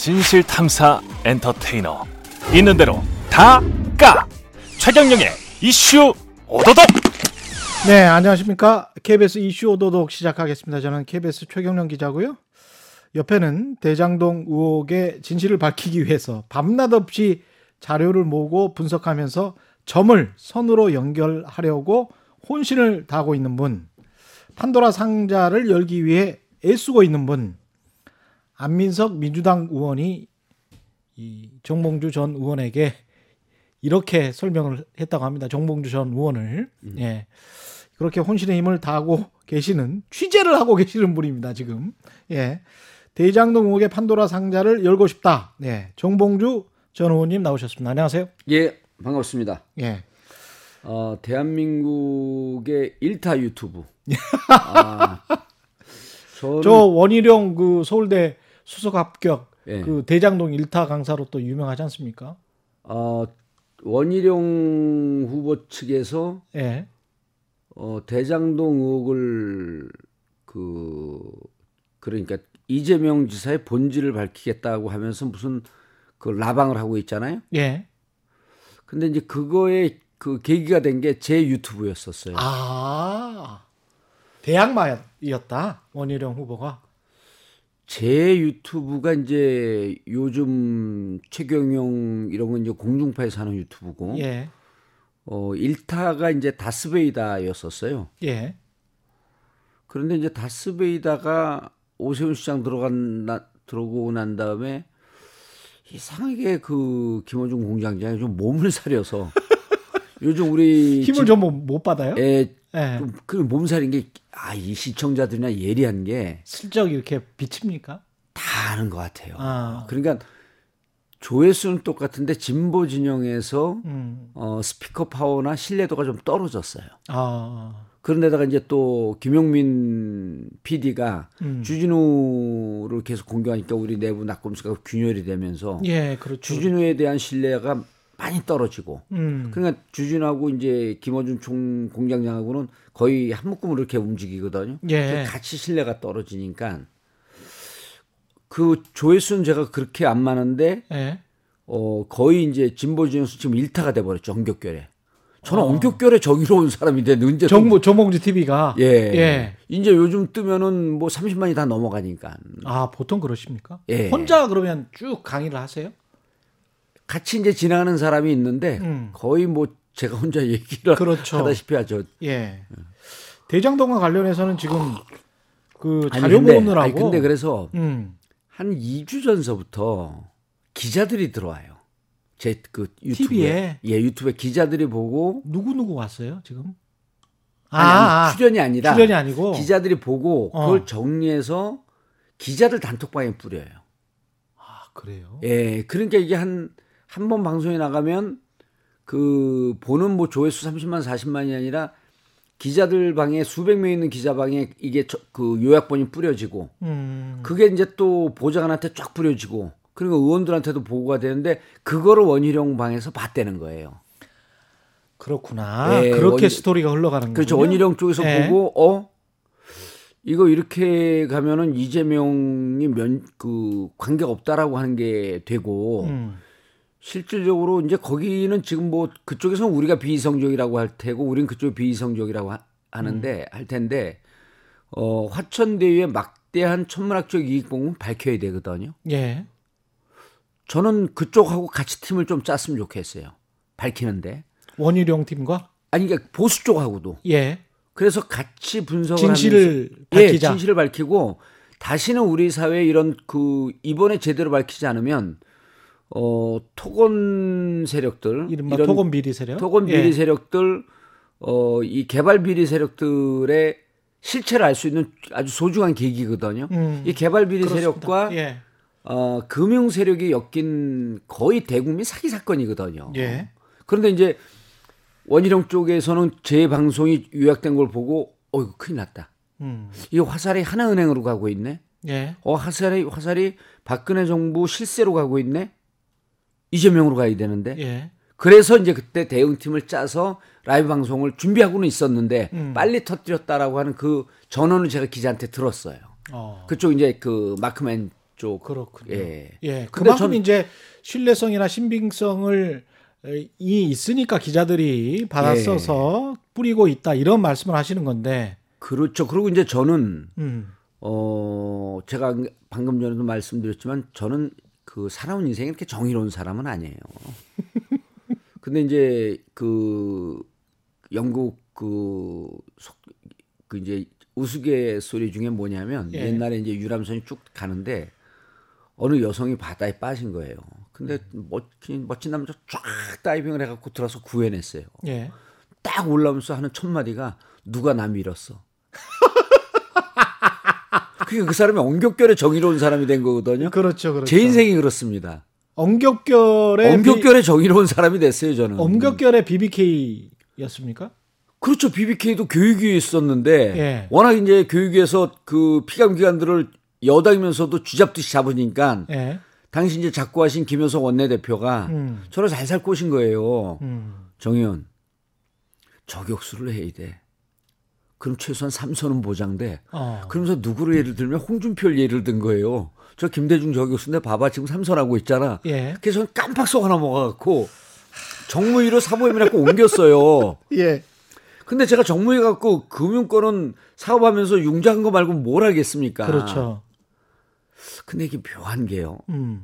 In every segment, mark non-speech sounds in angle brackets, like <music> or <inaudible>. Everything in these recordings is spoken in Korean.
진실 탐사 엔터테이너 있는 대로 다 까 최경영의 이슈 오도독 네, 안녕하십니까. KBS 이슈 오도독 시작하겠습니다. 저는 KBS 최경령 기자고요. 옆에는 대장동 의혹의 진실을 밝히기 위해서 밤낮 없이 자료를 모으고 분석하면서 점을 선으로 연결하려고 혼신을 다하고 있는 분, 판도라 상자를 열기 위해 애쓰고 있는 분, 안민석 민주당 의원이 이 정봉주 전 의원에게 이렇게 설명을 했다고 합니다. 정봉주 전 의원을. 예. 그렇게 혼신의 힘을 다하고 계시는 취재를 하고 계시는 분입니다, 지금. 예. 대장동 의혹의 판도라 상자를 열고 싶다. 네. 정봉주 전 의원님 나오셨습니다. 안녕하세요. 예, 반갑습니다. 예. 어, 대한민국의 일타 유튜브. <laughs> 아, 저는 저 원희룡 그 서울대 수석 합격 예. 그 대장동 일타 강사로 또 유명하지 않습니까? 어, 원희룡 후보 측에서 예. 어, 대장동 의혹을 그 그러니까 이재명 지사의 본질을 밝히겠다고 하면서 무슨 그 라방을 하고 있잖아요. 예. 근데 이제 그거에 그 계기가 된 게 제 유튜브였었어요. 아. 대학마였다. 원희룡 후보가. 제 유튜브가 이제 요즘 최경영 이런 건 이제 공중파에서 하는 유튜브고 예. 어 일타가 이제 다스베이다였었어요. 예. 그런데 이제 다스베이다가 오세훈 시장 들어간 나, 들어오고 난 다음에 이상하게 그 김원중 공장장이 좀 몸을 사려서 <laughs> 요즘 우리 힘을 좀 못 받아요? 에, 예. 그, 그 몸살인 게 아 이 시청자들이나 예리한 게다 슬쩍 이렇게 비칩니까? 아는 것 같아요. 아. 그러니까 조회수는 똑같은데 진보 진영에서 음. 어, 스피커 파워나 신뢰도가 좀 떨어졌어요. 아. 그런데다가 이제 또 김용민 PD가 음. 주진우를 계속 공격하니까 우리 내부 낙검수가 균열이 되면서 예, 그렇죠. 주진우에 대한 신뢰가 많이 떨어지고 음. 그러니까 주진우하고 이제 김어준 총 공장장하고는 거의 한 묶음으로 이렇게 움직이거든요. 예. 같이 신뢰가 떨어지니까 그 조회수는 제가 그렇게 안 많은데 예. 어 거의 이제 진보 진영수 지금 일타가 돼 버렸죠 엄격결에. 저는 어. 엄격결에 정의로운 사람인데 언제 또- 정부 정봉주 TV가 예. 예. 이제 요즘 뜨면은 뭐 30만이 다 넘어가니까 아, 보통 그러십니까? 예. 혼자 그러면 쭉 강의를 하세요? 같이 이제 지나가는 사람이 있는데 음. 거의 뭐 제가 혼자 얘기를 그렇죠. 하다시피 하죠. 예. 대장동과 관련해서는 지금 그 아니, 자료 근데, 모으느라고 아니, 근데 그래서 음. 한 2주 전서부터 기자들이 들어와요. 제 그 유튜브에. TV에? 예, 유튜브에 기자들이 보고 누구 누구 왔어요, 지금? 아, 아니, 아니, 아, 출연이 아니라 출연이 아니고 기자들이 보고 어. 그걸 정리해서 기자들 단톡방에 뿌려요. 아, 그래요. 예, 그러니까 이게 한 한 번 방송에 나가면 그 보는 뭐 조회수 30만 40만이 아니라 기자들 방에 수백 명 있는 기자 방에 이게 저- 그 요약본이 뿌려지고 음. 그게 이제 또 보좌관한테 쫙 뿌려지고 그리고 의원들한테도 보고가 되는데 그거를 원희룡 방에서 봤다는 거예요. 그렇구나. 예, 그렇게 원- 스토리가 흘러가는 그렇죠. 거군요. 원희룡 쪽에서 예. 보고 어 이거 이렇게 가면은 이재명이 면 그 관계가 없다라고 하는 게 되고 음. 실질적으로 이제 거기는 지금 뭐 그쪽에서는 우리가 비이성적이라고 할 테고 우린 그쪽 비이성적이라고 하, 는데 할 텐데 어 화천대유의 막대한 천문학적 이익 공은 밝혀야 되거든요. 예. 저는 그쪽하고 같이 팀을 좀 짰으면 좋겠어요. 밝히는데 원희룡 팀과 아니 그러니까 보수 쪽하고도 예. 그래서 같이 분석을 진실을 하면서 밝히자. 예, 진실을 밝히고 다시는 우리 사회에 이런 그 이번에 제대로 밝히지 않으면 어 토건 세력들 이른바 이런 토건 비리 세력. 토건 비리 예. 세력들 어 이 개발 비리 세력들의 실체를 알 수 있는 아주 소중한 계기거든요. 음, 이 개발 비리. 세력과 예. 어 금융 세력이 엮인 거의 대국민 사기 사건이거든요. 예. 그런데 이제 원희룡 쪽에서는 제 방송이 요약된 걸 보고 어 이거 큰일 났다. 음. 이 화살이 하나은행으로 가고 있네. 예. 어 화살이 화살이 박근혜 정부 실세로 가고 있네. 이재명으로 가야 되는데. 예. 그래서 이제 그때 대응팀을 짜서 라이브 방송을 준비하고는 있었는데 음. 빨리 터뜨렸다라고 하는 그 전언을 제가 기자한테 들었어요. 어. 그쪽 이제 그 마크맨 쪽. 그렇군요. 예. 예, 그만큼 전- 이제 신뢰성이나 신빙성을 에, 이 있으니까 기자들이 받아 예. 써서 뿌리고 있다 이런 말씀을 하시는 건데, 그렇죠. 그리고 이제 저는 음, 어 제가 방금 전에도 말씀드렸지만 저는 그 살아온 인생이 이렇게 정의로운 사람은 아니에요. <laughs> 근데 이제 그 영국 그, 속, 그 이제 우스갯소리 중에 뭐냐면 예. 옛날에 이제 유람선이 쭉 가는데 어느 여성이 바다에 빠진 거예요. 근데 멋진 멋진 남자 쫙 다이빙을 해갖고 들어서 구해냈어요. 예, 딱 올라오면서 하는 첫 마디가 누가 나 밀었어. <laughs> 그게 그 사람이 엉겹결에 정의로운 사람이 된 거거든요. 그렇죠, 그렇죠. 제 인생이 그렇습니다. 엄격결의 엉겹결에 정의로운 사람이 됐어요, 저는. 비, 엄격결의 BBK였습니까? 그렇죠. BBK도 교육위에 있었는데 예. 워낙 이제 교육위에서 그 피감기관들을 여당이면서도 쥐잡듯이 잡으니까 예, 당시 이제 작고 하신 김효석 원내대표가 음, 저를 살살 꼬신 거예요. 음, 정의원 저격수를 해야 돼. 그럼 최소한 삼선은 보장돼. 어, 그러면서 누구를 예를 들면 홍준표를 예를 든 거예요. 저 김대중 저격수인데 봐봐 지금 삼선하고 있잖아. 예, 그래서 깜빡 속 하나 먹어갖고 정무위로 사보임이라고 옮겼어요. <laughs> 예, 근데 제가 정무위 갖고 금융권은 사업하면서 융자한 거 말고 뭘 하겠습니까? 그렇죠. 근데 이게 묘한 게요. 음,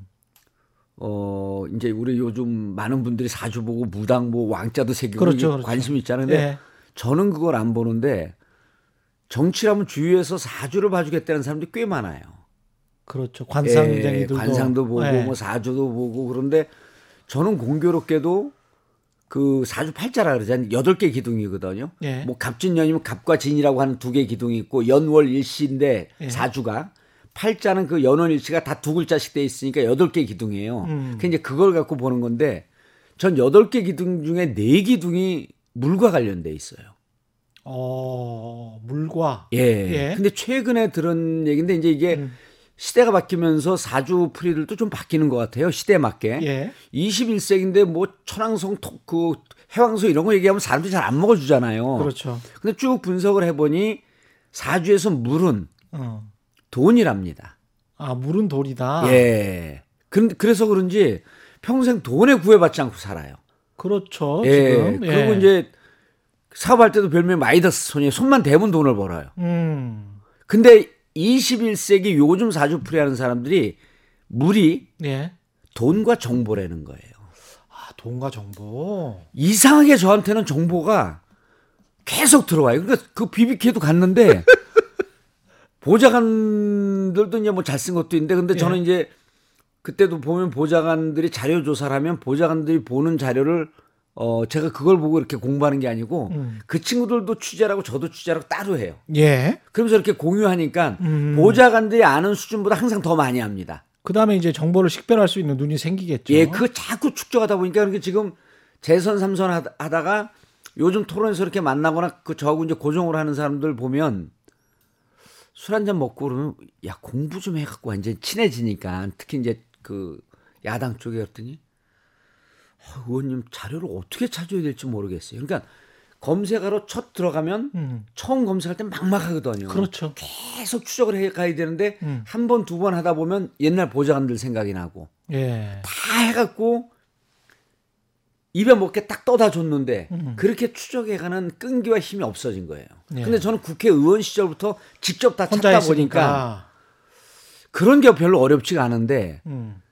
어 이제 우리 요즘 많은 분들이 사주 보고 무당 보고 왕자도 새기고 그렇죠, 그렇죠. 관심 있잖아요. 근데 예, 저는 그걸 안 보는데 정치라면 주위에서 사주를 봐주겠다는 사람들이 꽤 많아요. 그렇죠. 예, 관상쟁이들도 관상도 보고 예, 뭐 사주도 보고 그런데 저는 공교롭게도 그 사주 팔자라 그러잖아요. 여덟 개 기둥이거든요. 예. 뭐 갑진년이면 갑과 진이라고 하는 두 개 기둥이 있고 연월 일시인데 예. 사주가 팔자는 그 연월 일시가 다 두 글자씩 돼 있으니까 여덟 개 기둥이에요. 음. 그 이제 그걸 갖고 보는 건데 전 여덟 개 기둥 중에 네 기둥이 물과 관련돼 있어요. 어, 물과 예. 예. 근데 최근에 들은 얘기인데 이제 이게 음. 시대가 바뀌면서 사주 풀이들도 좀 바뀌는 것 같아요. 시대에 맞게. 예, 21세기인데 뭐 천왕성 토, 그 해왕소 이런 거 얘기하면 사람들이 잘 안 먹어 주잖아요. 그렇죠. 근데 쭉 분석을 해 보니 사주에서 물은 어, 돈이랍니다. 아 물은 돌이다. 예. 그, 그래서 그런지 평생 돈에 구애받지 않고 살아요. 그렇죠. 예. 지금 예. 그리고 이제 사업할 때도 별명 마이더스 손이 손만 대면 돈을 벌어요. 음, 근데 21세기 요즘 사주풀이 하는 사람들이 물이 예, 돈과 정보라는 거예요. 아 돈과 정보. 이상하게 저한테는 정보가 계속 들어와요. 그러니까 그 BBK도 갔는데 <laughs> 보좌관들도 이제 뭐 잘 쓴 것도 있는데 근데 저는 예. 이제 그때도 보면 보좌관들이 자료 조사를 하면 보좌관들이 보는 자료를 어 제가 그걸 보고 이렇게 공부하는 게 아니고 음. 그 친구들도 취재라고 저도 취재라고 따로 해요. 예. 그러면서 이렇게 공유하니까 음. 보좌관들이 아는 수준보다 항상 더 많이 합니다. 그 다음에 이제 정보를 식별할 수 있는 눈이 생기겠죠. 예, 그 자꾸 축적하다 보니까 그렇게 지금 재선 삼선 하다- 하다가 요즘 토론에서 이렇게 만나거나 그 저하고 이제 고정을 하는 사람들 보면 술 한 잔 먹고 그러면 야 공부 좀 해갖고 완전 친해지니까 특히 이제 그 야당 쪽에 그랬더니 아, 의원님 자료를 어떻게 찾아야 될지 모르겠어요. 그러니까 검색하러 첫 들어가면 음. 처음 검색할 때 막막하거든요. 그렇죠. 계속 추적을 해 가야 되는데 음. 한 번 두 번 하다 보면 옛날 보좌관들 생각이 나고 예. 다 해갖고 입에 먹게 딱 떠다 줬는데 음. 그렇게 추적해가는 끈기와 힘이 없어진 거예요. 예. 근데 저는 국회의원 시절부터 직접 다 찾다 보니까 있으니까. 그런 게 별로 어렵지가 않은데 음.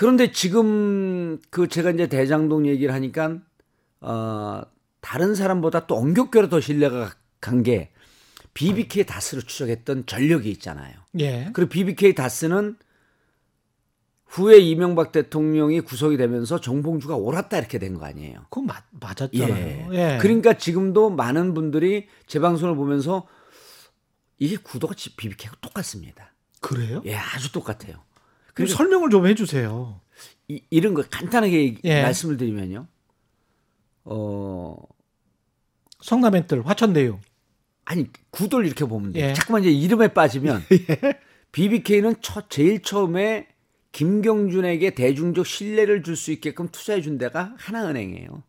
그런데 지금 그 제가 이제 대장동 얘기를 하니까 어 다른 사람보다 또 엄격결에 더 신뢰가 간 게 BBK 다스를 추적했던 전력이 있잖아요. 예. 그리고 BBK 다스는 후에 이명박 대통령이 구속이 되면서 정봉주가 옳았다 이렇게 된 거 아니에요. 그거 맞, 맞았잖아요. 예. 그러니까 지금도 많은 분들이 제 방송을 보면서 이게 구도가 BBK하고 똑같습니다. 그래요? 예, 아주 똑같아요. 그럼 설명을 좀 해주세요. 이, 이런 거 간단하게 예. 말씀을 드리면요. 어, 성남엔들 화천대유. 아니 구도를 이렇게 보면 돼요. 예. 자꾸만 이제 이름에 빠지면 <laughs> BBK는 첫 제일 처음에 김경준에게 대중적 신뢰를 줄 수 있게끔 투자해 준 데가 하나은행이에요.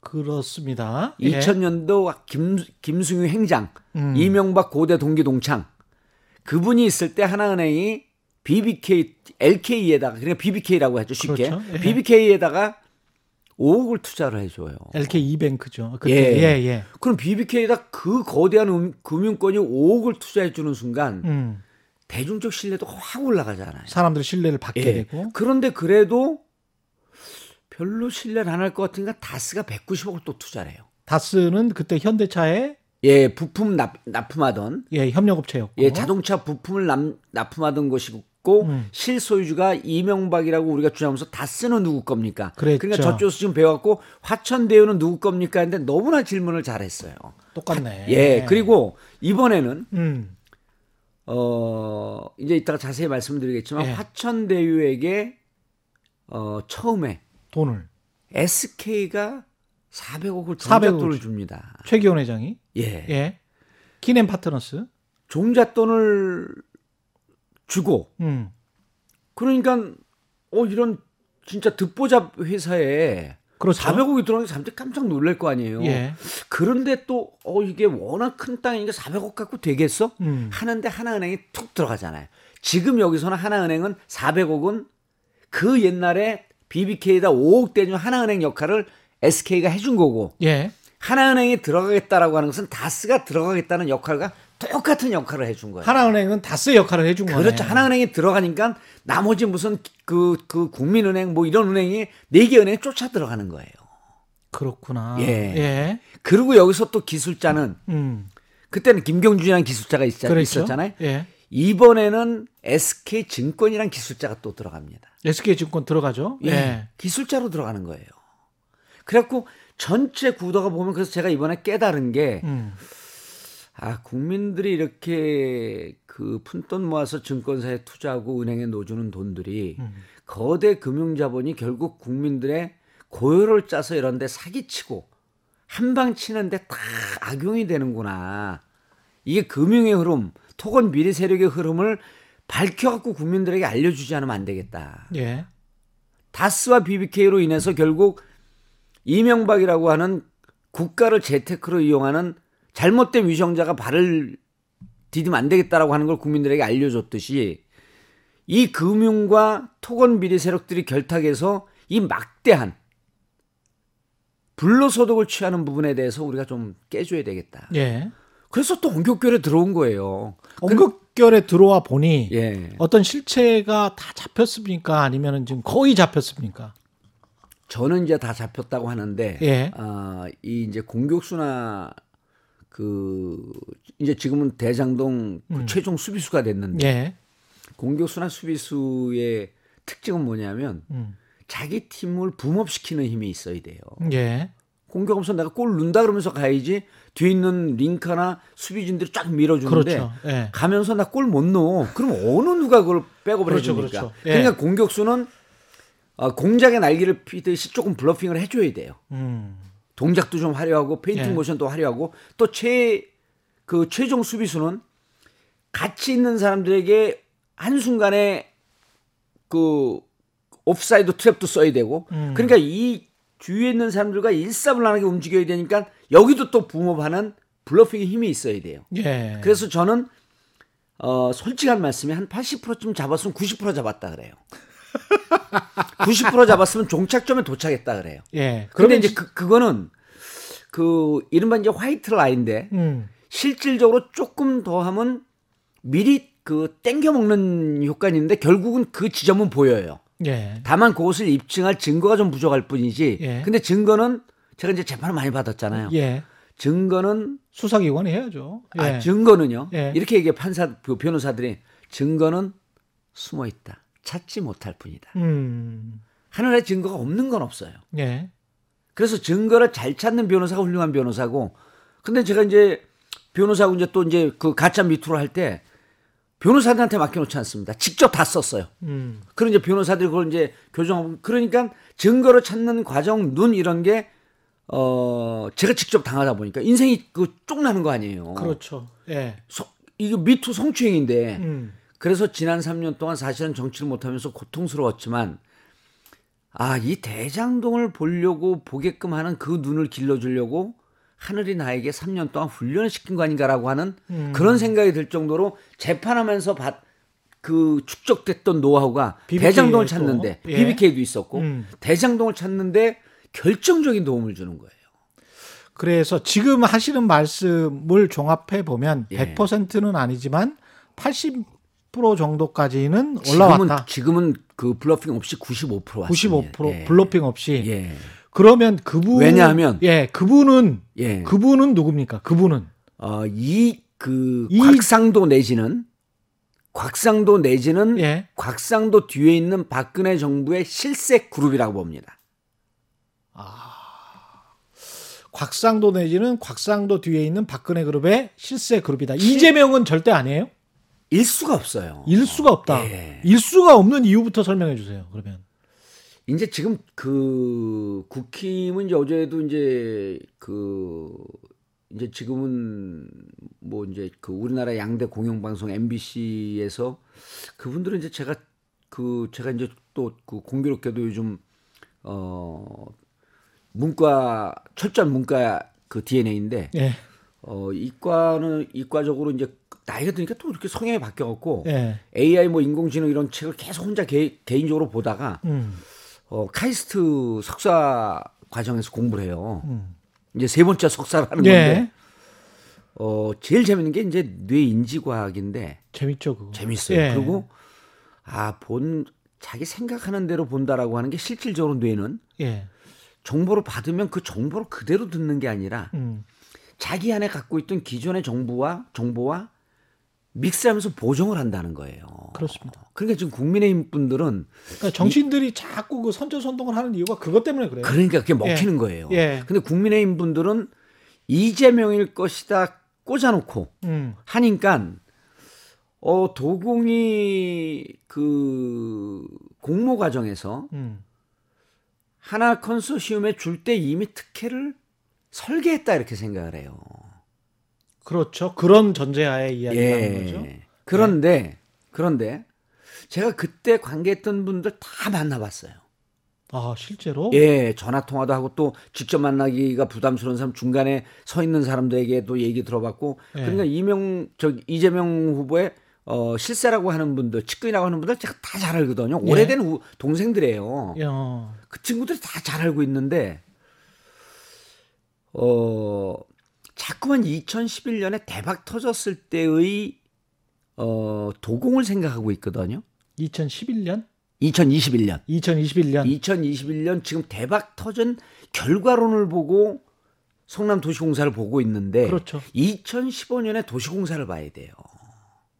그렇습니다. 예. 2000년도 김 김승유 행장, 음. 이명박 고대 동기 동창 그분이 있을 때 하나은행이 BBK, LK에다가 그러니까 BBK라고 하죠 쉽게 그렇죠. 예. BBK에다가 5억을 투자를 해줘요. LK 이뱅크죠. 그때. 예. 예, 예. 그럼 BBK에다 그 거대한 음- 금융권이 5억을 투자해주는 순간 음. 대중적 신뢰도가 확 올라가잖아요. 사람들 신뢰를 받게 예. 되고. 그런데 그래도 별로 신뢰를 안 할 것 같으니까 다스가 190억을 또 투자를 해요. 다스는 그때 현대차에 예, 부품 납, 납품하던 예, 협력업체였고. 예, 자동차 부품을 남, 납품하던 것이고 음. 실소유주가 이명박이라고 우리가 주장하면서 다스는 누구 겁니까? 그랬죠. 러니까 저쪽에서 지금 배웠고 화천대유는 누구 겁니까? 했는데 너무나 질문을 잘했어요. 똑같네. 예, 그리고 이번에는 음. 어 이제 이따가 자세히 말씀드리겠지만 예. 화천대유에게 어 처음에 돈을 SK가 400억을 400억 종잣돈을 줍니다. 최기원 회장이 예. 예. 키넨 파트너스. 종잣돈을 주고 음. 그러니까 어 이런 진짜 듣보잡 회사에 그렇죠. 400억이 들어가는 게 사람들이 깜짝 놀랄 거 아니에요. 예. 그런데 또 어 이게 워낙 큰 땅이니까 400억 갖고 되겠어? 음. 하는데 하나은행이 툭 들어가잖아요. 지금 여기서는 하나은행은 400억은 그 옛날에 BBK에다 5억 대준 하나은행 역할을 SK가 해준 거고 예. 하나은행이 들어가겠다라고 하는 것은 다스가 들어가겠다는 역할과 똑같은 역할을 해준 거예요. 하나은행은 다스 역할을 해준 거네. 그렇죠. 하나은행이 들어가니까 나머지 무슨 그, 그 국민은행 뭐 이런 은행이 네 개 은행 쫓아 들어가는 거예요. 그렇구나. 예. 예. 그리고 여기서 또 기술자는 음. 그때는 김경준이라는 기술자가 있, 그렇죠. 있었잖아요. 예. 이번에는 SK 증권이라는 기술자가 또 들어갑니다. SK 증권 들어가죠. 예. 기술자로 들어가는 거예요. 그래갖고 전체 구도가 보면 그래서 제가 이번에 깨달은 게 음. 아, 국민들이 이렇게 그 푼돈 모아서 증권사에 투자하고 은행에 넣어주는 돈들이 음. 거대 금융자본이 결국 국민들의 고열을 짜서 이런 데 사기치고 한 방 치는데 다 악용이 되는구나. 이게 금융의 흐름, 토건 미래 세력의 흐름을 밝혀갖고 국민들에게 알려주지 않으면 안 되겠다. 예. 다스와 BBK로 인해서 결국 이명박이라고 하는 국가를 재테크로 이용하는 잘못된 위정자가 발을 디디면 안 되겠다라고 하는 걸 국민들에게 알려줬듯이 이 금융과 토건 비리 세력들이 결탁해서 이 막대한 불로소득을 취하는 부분에 대해서 우리가 좀 깨줘야 되겠다. 예. 그래서 또 원격결에 들어온 거예요. 원격결에 들어와 보니 예. 어떤 실체가 다 잡혔습니까? 아니면은 지금 거의 잡혔습니까? 저는 이제 다 잡혔다고 하는데 예. 아, 이 이제 공격수나 그 이제 지금은 대장동 그 최종 수비수가 됐는데 예. 공격수나 수비수의 특징은 뭐냐면 음. 자기 팀을 붐업시키는 힘이 있어야 돼요. 예. 공격하면서 내가 골 넣는다 그러면서 가야지 뒤에 있는 링카나 수비진들이 쫙 밀어주는데 그렇죠. 예. 가면서 나 골 못 넣어. 그럼 어느 누가 그걸 백업을 그렇죠, 해줍니까? 그렇죠. 예. 그러니까 공격수는 어, 공작의 날개를 피듯이 조금 bluffing을 해줘야 돼요. 음. 동작도 좀 화려하고 feinting 예. 모션도 화려하고 또 최 그 최종 수비수는 같이 있는 사람들에게 한 순간에 그 옵사이드 트랩도 써야 되고 음. 그러니까 이 주위에 있는 사람들과 일사불란하게 움직여야 되니까 여기도 또 boom up하는 bluffing의 힘이 있어야 돼요. 예. 그래서 저는 어 솔직한 말씀이 한 80%쯤 잡았으면 90% 잡았다 그래요. <laughs> 90% 잡았으면 종착점에 도착했다 그래요. 예. 그런데 이제 그 그거는 그 이른바 이제 화이트 라인인데 음. 실질적으로 조금 더 하면 미리 그 땡겨 먹는 효과는 있는데 결국은 그 지점은 보여요. 예. 다만 그것을 입증할 증거가 좀 부족할 뿐이지. 예. 근데 증거는 제가 이제 재판을 많이 받았잖아요. 예. 증거는 수사기관이 해야죠. 예. 아, 증거는요. 예. 이렇게 얘기해 판사 그 변호사들이 증거는 숨어 있다. 찾지 못할 뿐이다. 음. 하늘에 증거가 없는 건 없어요. 예. 그래서 증거를 잘 찾는 변호사가 훌륭한 변호사고. 근데 제가 이제 변호사고 이제 또 이제 그 가짜 미투를 할 때 변호사들한테 맡겨놓지 않습니다. 직접 다 썼어요. 음. 그런 이제 변호사들이 그걸 이제 교정하고 그러니까 증거를 찾는 과정, 눈 이런 게 어, 제가 직접 당하다 보니까 인생이 그 쪽나는 거 아니에요. 그렇죠. 예. 서- 이거 미투 성추행인데 음. 그래서 지난 3년 동안 사실은 정치를 못하면서 고통스러웠지만 아, 이 대장동을 보려고 보게끔 하는 그 눈을 길러주려고 하늘이 나에게 3년 동안 훈련을 시킨 거 아닌가라고 하는 음. 그런 생각이 들 정도로 재판하면서 받, 그 축적됐던 노하우가 BBK 도, 대장동을 찾는데 예. BBK도 있었고 음. 대장동을 찾는데 결정적인 도움을 주는 거예요. 그래서 지금 하시는 말씀을 종합해 보면 예. 100%는 아니지만 80% 정도까지는 올라왔다. 지금은, 지금은 그 블러핑 없이 95% 왔습니다. 95% 예. 블로핑 없이. 예. 그러면 그분 왜냐하면- 예, 그분은 예. 그분은 누굽니까? 그분은 어, 이그 이- 곽상도 내지는 곽상도 내지는 예. 곽상도 뒤에 있는 박근혜 정부의 실세 그룹이라고 봅니다. 곽상도 내지는 곽상도 뒤에 있는 박근혜 그룹의 실세 그룹이다. 이재명은 절대 아니에요? 일수가 없어요. 일수가 없다. 예. 일수가 없는 이유부터 설명해 주세요. 그러면. 이제 지금 그 국힘은 이제 어제도 이제 그 이제 지금은 뭐 이제 그 우리나라 양대 공영방송 MBC에서 그분들은 이제 제가 그 제가 이제 또 그 공교롭게도 요즘 어 문과 철저한 문과 그 DNA인데 예. 어 이과는 이과적으로 이제 나이가 드니까 또 이렇게 성향이 바뀌어갖고 예. AI 뭐 인공지능 이런 책을 계속 혼자 개, 개인적으로 보다가 음. 어, 카이스트 석사 과정에서 공부를 해요. 음. 이제 세 번째 석사를 하는 예. 건데, 어, 제일 재밌는 게 이제 뇌 인지과학인데 재밌죠, 그거. 재밌어요. 예. 그리고 아, 본, 자기 생각하는 대로 본다라고 하는 게 실질적으로 뇌는 예. 정보를 받으면 그 정보를 그대로 듣는 게 아니라 음. 자기 안에 갖고 있던 기존의 정보와 정보와 믹스하면서 보정을 한다는 거예요. 그렇습니다. 그러니까 지금 국민의힘 분들은 그러니까 정치인들이 자꾸 그 선전 선동을 하는 이유가 그것 때문에 그래요. 그러니까 그게 먹히는 거예요. 예. 근데 국민의힘 분들은 이재명일 것이다 꽂아놓고 음. 하니까 어 도공이 그 공모 과정에서 음. 하나 컨소시엄에 줄 때 이미 특혜를 설계했다 이렇게 생각을 해요. 그렇죠. 그런 전제하에 이야기하는 거죠. 예. 그런데 그런데 제가 그때 관계했던 분들 다 만나봤어요. 아, 실제로? 예, 전화 통화도 하고 또 직접 만나기가 부담스러운 사람 중간에 서 있는 사람들에게도 얘기 들어봤고 예. 그러니까 이명 저 이재명 후보의 어 실세라고 하는 분들 측근이라고 하는 분들 제가 다 잘 알거든요. 예. 오래된 우- 동생들이에요. 야. 그 친구들이 다 잘 알고 있는데 어 자꾸만 2011년에 대박 터졌을 때의 어 도공을 생각하고 있거든요. 2011년? 2021년. 2021년. 2021년 지금 대박 터진 결과론을 보고 성남 도시공사를 보고 있는데 그렇죠. 2015년에 도시공사를 봐야 돼요.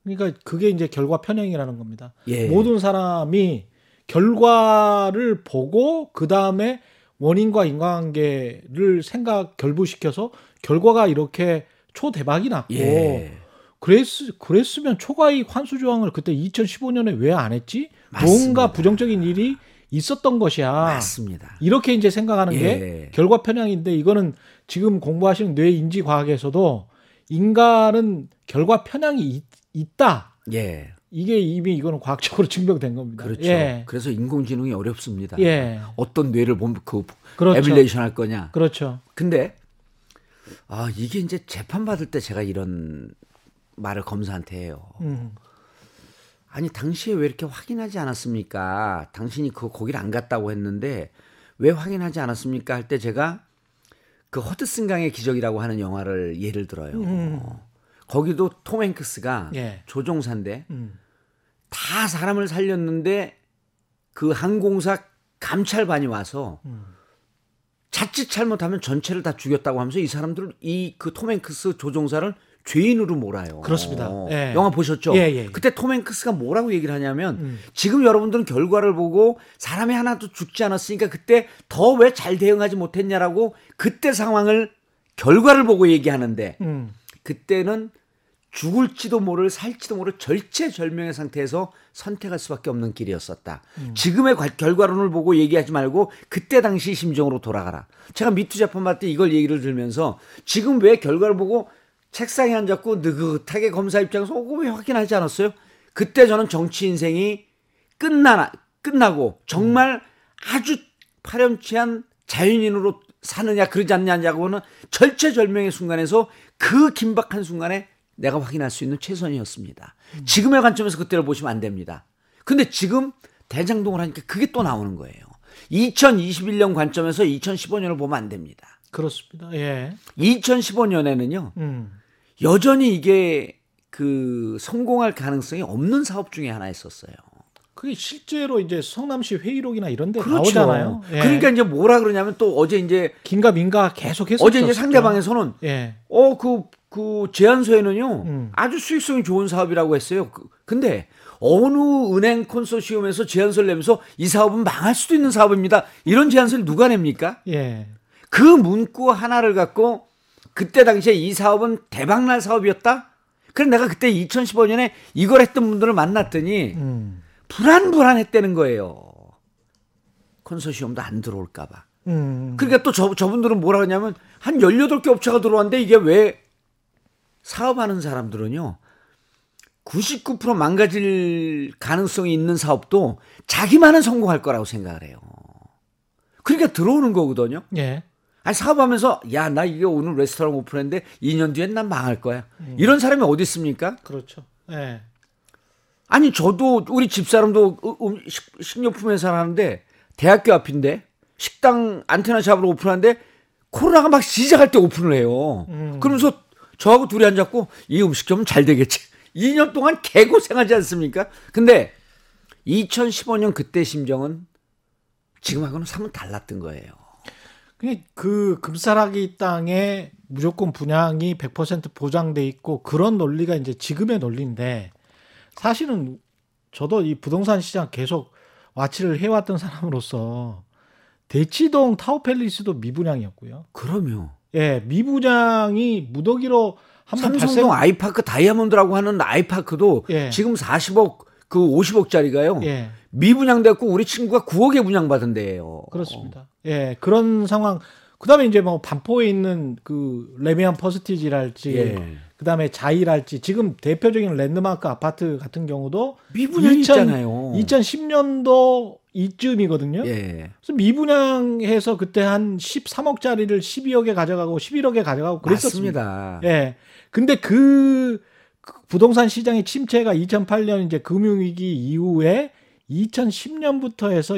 그러니까 그게 이제 결과 편향이라는 겁니다. 예. 모든 사람이 결과를 보고 그 다음에 원인과 인과관계를 생각 결부시켜서 결과가 이렇게 초대박이 났고 예. 그랬, 그랬으면 초과이익 환수 조항을 그때 2015년에 왜 안 했지? 맞습니다. 뭔가 부정적인 일이 있었던 것이야. 맞습니다. 이렇게 이제 생각하는 예. 게 결과 편향인데 이거는 지금 공부하시는 뇌 인지 과학에서도 인간은 결과 편향이 있, 있다. 예. 이게 이미 이거는 과학적으로 증명된 겁니다. 그렇죠. 예. 그래서 인공지능이 어렵습니다. 예. 어떤 뇌를 보면 그 그렇죠. 에빌레이션 할 거냐. 그렇죠. 근데 아 이게 이제 재판 받을 때 제가 이런 말을 검사한테 해요. 음. 아니 당시에 왜 이렇게 확인하지 않았습니까? 당신이 그 거기를 안 갔다고 했는데 왜 확인하지 않았습니까? 할 때 제가 그 허드슨 강의 기적이라고 하는 영화를 예를 들어요. 거기도 톰 행크스가 음. 예. 조종사인데 음. 다 사람을 살렸는데 그 항공사 감찰반이 와서 음. 자칫 잘못하면 전체를 다 죽였다고 하면서 이 사람들 이그 톰 행크스 조종사를 죄인으로 몰아요. 그렇습니다. 예. 영화 보셨죠? 예, 예. 그때 톰 행크스가 뭐라고 얘기를 하냐면 음. 지금 여러분들은 결과를 보고 사람이 하나도 죽지 않았으니까 그때 더 왜 잘 대응하지 못했냐라고 그때 상황을 결과를 보고 얘기하는데 음. 그때는 죽을지도 모를 살지도 모를 절체절명의 상태에서 선택할 수밖에 없는 길이었었다. 지금의 과- 결과론을 보고 얘기하지 말고 그때 당시 심정으로 돌아가라. 제가 미투 재판 받을 때 이걸 얘기를 들면서 지금 왜 결과를 보고 책상에 앉았고 느긋하게 검사 입장에서 어, 왜 확인하지 않았어요? 그때 저는 정치 인생이 끝나나 끝나고 정말 아주 파렴치한 자연인으로 사느냐 그러지 않냐고는 절체절명의 순간에서 그 긴박한 순간에 내가 확인할 수 있는 최선이었습니다. 지금의 관점에서 그때를 보시면 안 됩니다. 근데 지금 대장동을 하니까 그게 또 나오는 거예요. 2021년 관점에서 2015년을 보면 안 됩니다. 그렇습니다. 예. 2015년에는요. 음. 여전히 이게 그 성공할 가능성이 없는 사업 중에 하나였었어요. 그게 실제로 이제 성남시 회의록이나 이런 데 그렇죠. 나오잖아요. 예. 그러니까 이제 뭐라 그러냐면 또 어제 이제 긴가 민가 계속 했었죠. 어제 이제 상대방에서는 예. 어그 그 제안서에는요 음. 아주 수익성이 좋은 사업이라고 했어요. 그- 근데 어느 은행 콘소시엄에서 제안서를 내면서 이 사업은 망할 수도 있는 사업입니다. 이런 제안서를 누가 냅니까? 예. 그 문구 하나를 갖고 그때 당시에 이 사업은 대박날 사업이었다? 그럼 내가 그때 2015년에 이걸 했던 분들을 만났더니 음. 불안불안했다는 거예요. 컨소시엄도 안 들어올까봐. 음. 그러니까 또 저, 저분들은 뭐라 그러냐면 한 18개 업체가 들어왔는데 이게 왜 사업하는 사람들은요. 99% 망가질 가능성이 있는 사업도 자기만은 성공할 거라고 생각을 해요. 그러니까 들어오는 거거든요. 예. 아니 사업하면서 야 나 이게 오늘 레스토랑 오픈했는데 2년 뒤엔 난 망할 거야. 이런 사람이 어디 있습니까? 그렇죠. 예. 아니 저도 우리 집사람도 음- 음- 식- 식료품 회사를 하는데 대학교 앞인데 식당 안테나 샵으로 오픈하는데 코로나가 막 시작할 때 오픈을 해요. 음. 그러면서 저하고 둘이 앉았고 이 음식점은 잘 되겠지. 2년 동안 개고생하지 않습니까? 근데 2015년 그때 심정은 지금하고는 사뭇 달랐던 거예요. 그 금싸라기 땅에 무조건 분양이 100% 보장돼 있고 그런 논리가 이제 지금의 논리인데 사실은 저도 이 부동산 시장 계속 와치를 해왔던 사람으로서 대치동 타워팰리스도 미분양이었고요. 그럼요. 예, 미분양이 무더기로 한번 삼성동 발생. 아이파크 다이아몬드라고 하는 아이파크도 예. 지금 40억 그 50억짜리가요. 예, 미분양됐고 우리 친구가 9억에 분양받은 데예요. 그렇습니다. 예, 그런 상황. 그다음에 이제 뭐 반포에 있는 그 레미안 퍼스티지랄지, 예. 그다음에 자이랄지 지금 대표적인 랜드마크 아파트 같은 경우도 미분양 2000 있잖아요. 2010년도 이쯤이거든요. 예. 그래서 미분양해서 그때 한 13억짜리를 12억에 가져가고 11억에 가져가고 그랬었습니다. 맞습니다. 예. 근데 그, 그 부동산 시장의 침체가 2008년 이제 금융위기 이후에 2010년부터 해서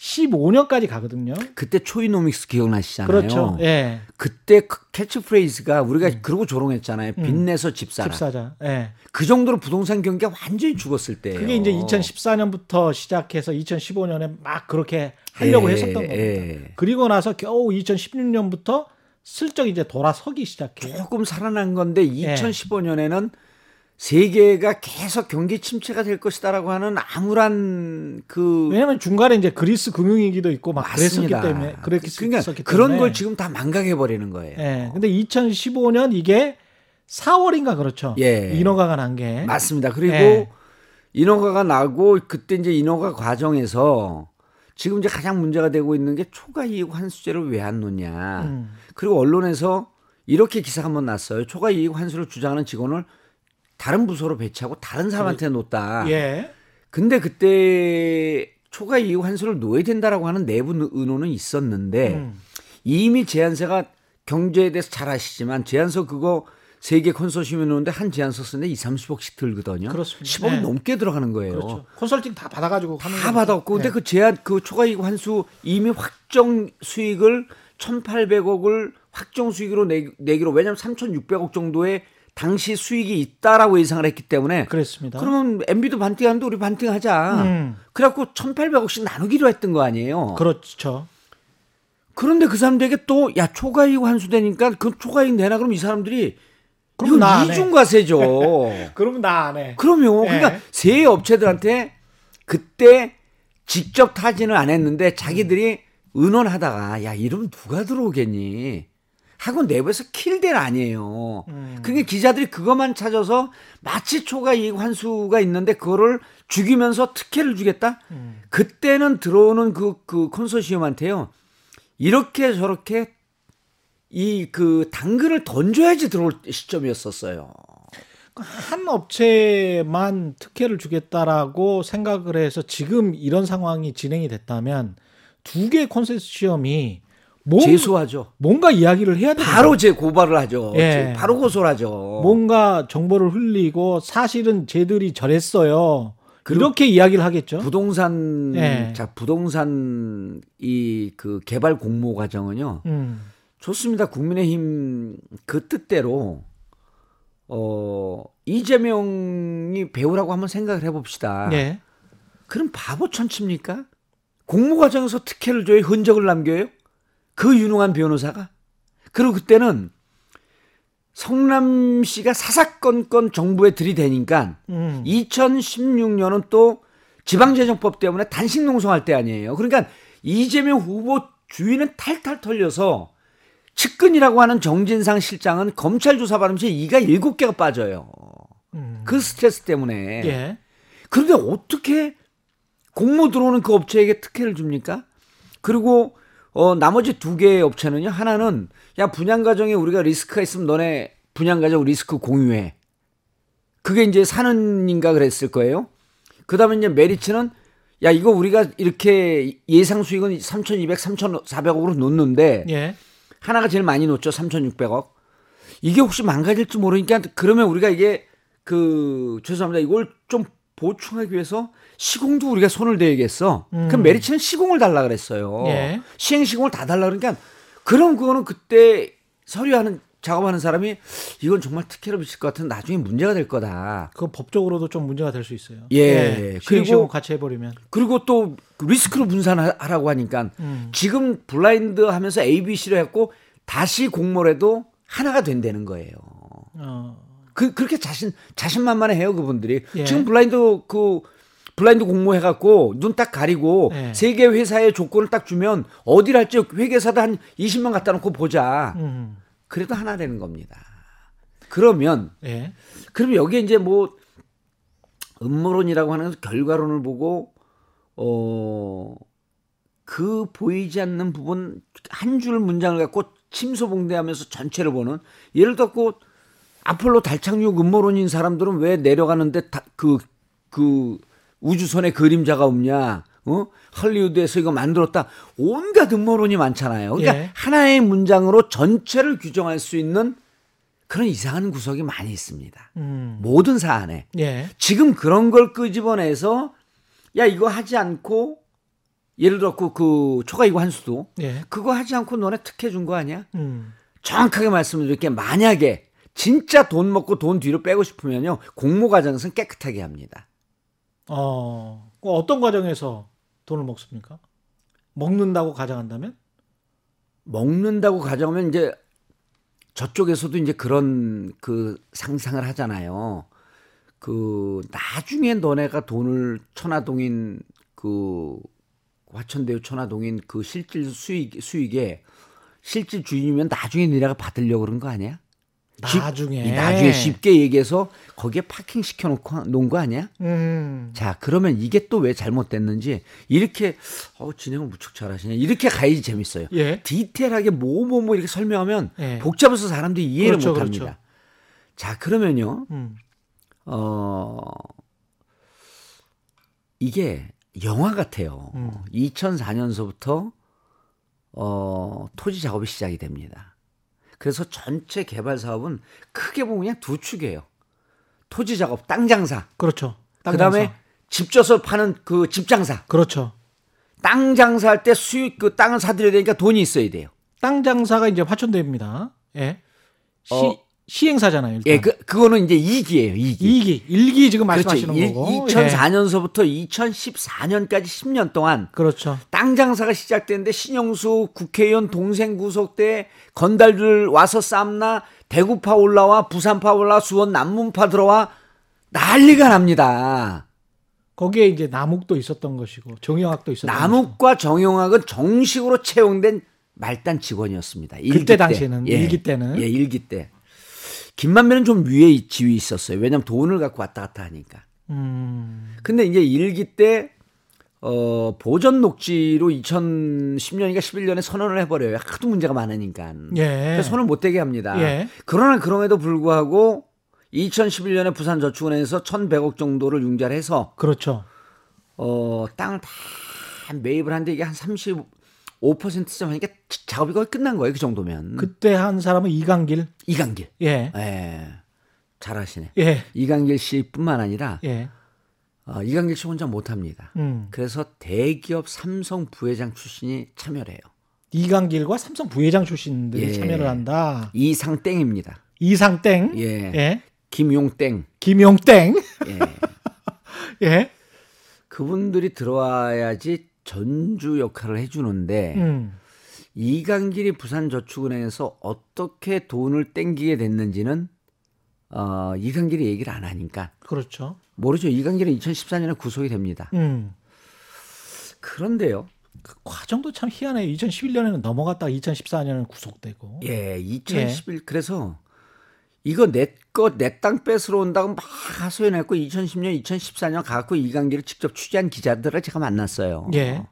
2015년까지 가거든요. 그때 초이노믹스 기억나시잖아요. 그렇죠. 예. 그때 그 캐치프레이즈가 우리가 그러고 조롱했잖아요. 빚내서 집 사라. 집사자. 예. 그 정도로 부동산 경기가 완전히 죽었을 때예요. 그게 이제 2014년부터 시작해서 2015년에 막 그렇게 하려고 예, 했었던 겁니다. 예. 그리고 나서 겨우 2016년부터 슬쩍 이제 돌아서기 시작해요. 조금 살아난 건데 예. 2015년에는 세계가 계속 경기 침체가 될 것이다라고 하는 암울한 그 왜냐하면 중간에 이제 그리스 금융위기도 있고 막 맞습니다. 그랬었기 때문에 그랬기 그러니까 때문에 그런 걸 지금 다 망각해 버리는 거예요. 예. 근데 2015년 이게 4월인가 그렇죠. 예. 인허가가 난 게. 맞습니다. 그리고 예. 인허가가 나고 그때 이제 인허가 과정에서 지금 이제 가장 문제가 되고 있는 게 초과 이익 환수제를 왜 안 놓냐. 음. 그리고 언론에서 이렇게 기사가 한번 났어요. 초과 이익 환수를 주장하는 직원을 다른 부서로 배치하고 다른 사람한테 놓다. 예. 근데 그때 초과 이익 환수를 놓아야 된다라고 하는 내부 의논은 있었는데 음. 이미 제안서가 경제에 대해서 잘 아시지만 제안서 그거 세계 컨소시엄이 놓는데 한 제안서 쓰는데 2, 30억씩 들거든요. 그렇습니다. 10억이 네. 넘게 들어가는 거예요. 그렇죠. 컨설팅 다 받아가지고 하는 다. 받았고 근데 예. 그 제한 그 초과이익 환수 이미 확정 수익을 1,800억을 확정 수익으로 내, 내기로 왜냐하면 3,600억 정도의 당시 수익이 있다라고 예상을 했기 때문에 그랬습니다. 그러면 MB도 반띵하는데 우리 반띵하자. 음. 그래갖고 1,800억씩 나누기로 했던 거 아니에요. 그렇죠. 그런데 그 사람들에게 또 야 초과이익 환수되니까 그 초과이익 내놔 그럼 이 사람들이 그럼 이건. 이중과세죠. <laughs> 그러면 나 안 해. 그럼요. 예. 그러니까 세 업체들한테 그때 직접 타진을 안 했는데 자기들이 의논하다가 야 이러면 누가 들어오겠니? 하고 내부에서 킬된 아니에요. 음. 그게 기자들이 그것만 찾아서 마치 초과 이익 환수가 있는데 그거를 죽이면서 특혜를 주겠다? 음. 그때는 들어오는 그, 그 컨소시엄한테요. 이렇게 저렇게 이 그 당근을 던져야지 들어올 시점이었었어요. 한 업체만 특혜를 주겠다라고 생각을 해서 지금 이런 상황이 진행이 됐다면 두개 콘세시엄이 뭔- 제소하죠. 뭔가 이야기를 해야 돼. 바로 제 고발을 하죠. 예. 바로 고소를 하죠. 뭔가 정보를 흘리고 사실은 쟤들이 저랬어요. 그리고 이렇게 이야기를 하겠죠. 부동산 예. 자 부동산 이 그 개발 공모 과정은요 음. 좋습니다. 국민의힘 그 뜻대로 어 이재명이 배우라고 한번 생각을 해봅시다. 예. 그럼 바보 천치입니까? 공모 과정에서 특혜를 줘요, 흔적을 남겨요? 그 유능한 변호사가? 그리고 그때는 성남 시가 사사건건 정부에 들이대니까 음. 2016년은 또 지방재정법 때문에 단식 농성할 때 아니에요. 그러니까 이재명 후보 주위는 탈탈 털려서 측근이라고 하는 정진상 실장은 검찰 조사 받으면서 이가 일곱 개가 빠져요. 음. 그 스트레스 때문에. 예. 그런데 어떻게 공모 들어오는 그 업체에게 특혜를 줍니까? 그리고 어 나머지 두 개의 업체는요. 하나는 야 분양 과정에 우리가 리스크가 있으면 너네 분양 과정 리스크 공유해. 그게 이제 사는인가 그랬을 거예요. 그다음에 이제 메리츠는 야 이거 우리가 이렇게 예상 수익은 3,200, 3,400억으로 놓는데 예. 하나가 제일 많이 놓죠. 3,600억. 이게 혹시 망가질지 모르니까 그러면 우리가 이게 그 죄송합니다. 이걸 좀 보충하기 위해서 시공도 우리가 손을 대야겠어. 그럼 메리츠는 시공을 달라 그랬어요. 예. 시행 시공을 다 달라 그러니까 그럼 그거는 그때 서류하는 작업하는 사람이 이건 정말 특혜를 미칠 것 같은 나중에 문제가 될 거다. 그거 법적으로도 좀 문제가 될 수 있어요. 예. 그리고 그리고- 같이 해버리면. 그리고 또 리스크를 분산하라고 하니까 음. 지금 블라인드 하면서 ABC로 했고 다시 공모를 해도 하나가 된다는 거예요. 어. 그 그렇게 자신 자신만만해 해요 그분들이 예. 지금 블라인드 그 블라인드 공모해갖고 눈 딱 가리고 예. 세개 회사의 조건을 딱 주면 어디를 할지 회계사도 한 20명 갖다 놓고 보자. 음. 그래도 하나 되는 겁니다. 그러면 예. 그럼 여기에 이제 뭐 음모론이라고 하는 결과론을 보고 어. 그 보이지 않는 부분 한 줄 문장을 갖고 침소봉대하면서 전체를 보는 예를 들고 아폴로 달 착륙 음모론인 사람들은 왜 내려가는데 그그 우주선에 그림자가 없냐? 어? 헐리우드에서 이거 만들었다. 온갖 음모론이 많잖아요. 그러니까 예. 하나의 문장으로 전체를 규정할 수 있는 그런 이상한 구석이 많이 있습니다. 음. 모든 사안에. 예. 지금 그런 걸 끄집어내서 야 이거 하지 않고 예를 들었고 그 초과이고 한수도 예. 그거 하지 않고 너네 특혜 준 거 아니야? 음. 정확하게 말씀드릴게 만약에 진짜 돈 먹고 돈 뒤로 빼고 싶으면요 공모 과정에서는 깨끗하게 합니다. 어. 그 어떤 과정에서 돈을 먹습니까? 먹는다고 가정한다면? 먹는다고 가정하면 이제 저쪽에서도 이제 그런 그 상상을 하잖아요. 그 나중에 너네가 돈을 천화동인 그 화천대유 천화동인 그 실질 수익 수익에 실질 주인이면 나중에 니네가 받으려고 그런 거 아니야? 쉽- 나중에. 이 나중에 쉽게 얘기해서 거기에 파킹 시켜놓고 놓은 거 아니야? 음. 자 그러면 이게 또 왜 잘못됐는지 이렇게 어 진행을 무척 잘하시네 이렇게 가야지 재밌어요. 예. 디테일하게 뭐뭐뭐 이렇게 설명하면 예. 복잡해서 사람들이 이해를 그렇죠, 못합니다. 그렇죠. 자 그러면요 음. 어 이게 영화 같아요. 음. 2004년서부터 어 토지 작업이 시작이 됩니다. 그래서 전체 개발 사업은 크게 보면 그냥 두 축이에요. 토지 작업, 땅 장사. 그렇죠. 땅 그다음에 장사. 집 져서 파는 그 집 장사. 그렇죠. 땅 장사할 때 수익 그 땅을 사들여야 되니까 돈이 있어야 돼요. 땅 장사가 이제 화천대유입니다. 예. 시, 어. 시행사잖아요. 일단. 예, 그 그거는 이제 2기예요. 2기. 2기, 1기 지금 그렇죠. 말씀하시는 일- 거고. 2004년서부터 2014년까지 10년 동안 예. 그렇죠. 땅 장사가 시작됐는데 신영수 국회의원 동생 구속 때 건달들 와서 쌈나 대구파 올라와 부산파 올라와 수원 남문파 들어와 난리가 납니다. 거기에 이제 남욱도 있었던 것이고 정영학도 있었던 것이고. 남욱과 정용학은 정식으로 채용된 말단 직원이었습니다. 일기 그때 때. 당시에는, 일기 때는. 예, 일기 때. 김만배는 좀 위에 지위 있었어요. 왜냐하면 돈을 갖고 왔다 갔다 하니까. 음. 근데 이제 일기 때 어, 보전 녹지로 2010년인가 11년에 선언을 해버려요. 하도 문제가 많으니까. 예. 그래서 손을 못 대게 합니다. 예. 그러나 그럼에도 불구하고 2011년에 부산저축은행에서 1,100억 정도를 융자를 해서 그렇죠. 어, 땅을 다 매입을 하는데 이게 한 5%쯤 하니까 작업이 거의 끝난 거예요. 그 정도면. 그때 한 사람은 이강길. 이강길. 예. 예. 잘하시네. 예. 이강길 씨뿐만 아니라 예. 어, 이강길 씨 혼자 못 합니다. 음. 그래서 대기업 삼성 부회장 출신이 참여를 해요. 이강길과 삼성 부회장 출신들이 예. 참여를 한다. 이상땡입니다. 이상땡. 예. 예. 김용땡. 김용땡. 예. <laughs> 예. 그분들이 들어와야지 전주 역할을 해주는데 음. 이강길이 부산저축은행에서 어떻게 돈을 땡기게 됐는지는 어, 이강길이 얘기를 안 하니까 그렇죠. 모르죠. 이강길은 2014년에 구속이 됩니다. 음. 그런데요. 그 과정도 참 희한해요. 2011년에는 넘어갔다가 2014년에는 구속되고. 예, 2011 그래서 이거 내거내땅 뺏으러 온다고 막 하소연했고 2010년, 2014년 가갖고 이강길을 직접 취재한 기자들을 제가 만났어요. 예.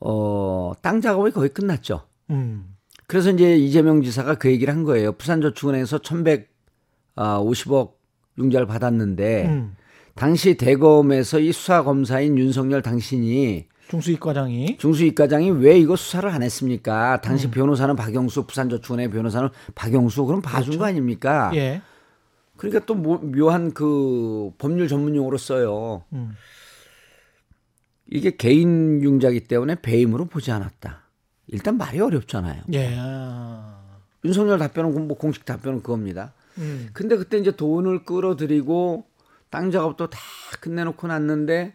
어, 땅 작업이 거의 끝났죠. 음. 그래서 이제 이재명 지사가 그 얘기를 한 거예요. 부산저축은행에서 1,150억 융자를 받았는데 음. 당시 대검에서 이 수사 검사인 윤석열 당신이 중수입 과장이 중수입 과장이 왜 이거 수사를 안 했습니까? 당시 음. 변호사는 박영수 부산저축은행 변호사는 박영수 그럼 봐준 거 아닙니까? 그렇죠. 예. 그러니까 또 뭐- 묘한 그 법률 전문 용어로 써요. 음. 이게 개인 융자기 때문에 배임으로 보지 않았다. 일단 말이 어렵잖아요. 예. 아. 윤석열 답변은 뭐 공식 답변은 그겁니다. 음. 근데 그때 이제 돈을 끌어들이고 땅 작업도 다 끝내놓고 났는데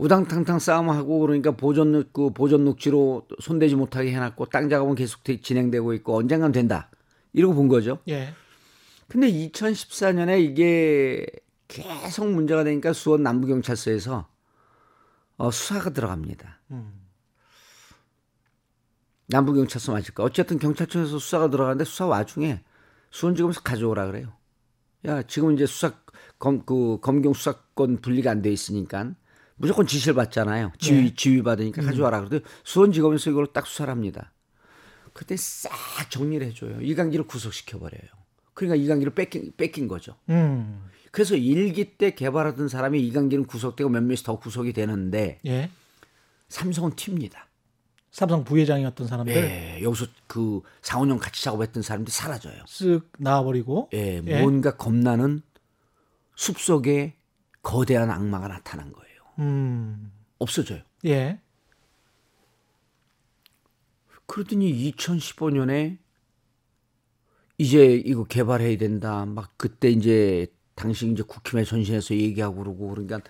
우당탕탕 싸움하고 그러니까 보존 그 보존 녹지로 손대지 못하게 해놨고 땅 작업은 계속 되- 진행되고 있고 언젠간 된다 이러고 본 거죠. 예. 근데 2014년에 이게 계속 문제가 되니까 수원 남부경찰서에서 어, 수사가 들어갑니다. 음. 남부경찰서 맞을까? 어쨌든 경찰청에서 수사가 들어가는데 수사 와중에 수원지검에서 가져오라 그래요. 야 지금 이제 수사 검 그 검경 수사권 분리가 안 돼 있으니까 무조건 지시를 받잖아요. 지휘 네. 지휘 받으니까 가져와라 그러더니 수원지검에서 이걸 딱 수사를 합니다. 그때 싹 정리를 해줘요. 이강기를 구속시켜 버려요. 그러니까 이강기를 뺏긴 뺏긴 거죠. 음. 그래서 일기 때 개발하던 사람이 이강기는 구속되고 몇몇이 더 구속이 되는데 예. 삼성은 튑니다. 삼성 부회장이었던 사람들 예, 여기서 그 4, 5년 같이 작업했던 사람들이 사라져요. 쓱 나와버리고 예, 예. 뭔가 겁나는 숲속에 거대한 악마가 나타난 거예요. 음. 없어져요. 예. 그러더니 2015년에 이제 이거 개발해야 된다. 막 그때 이제 당시 이제 국힘에 전신해서 얘기하고 그러고 그러니까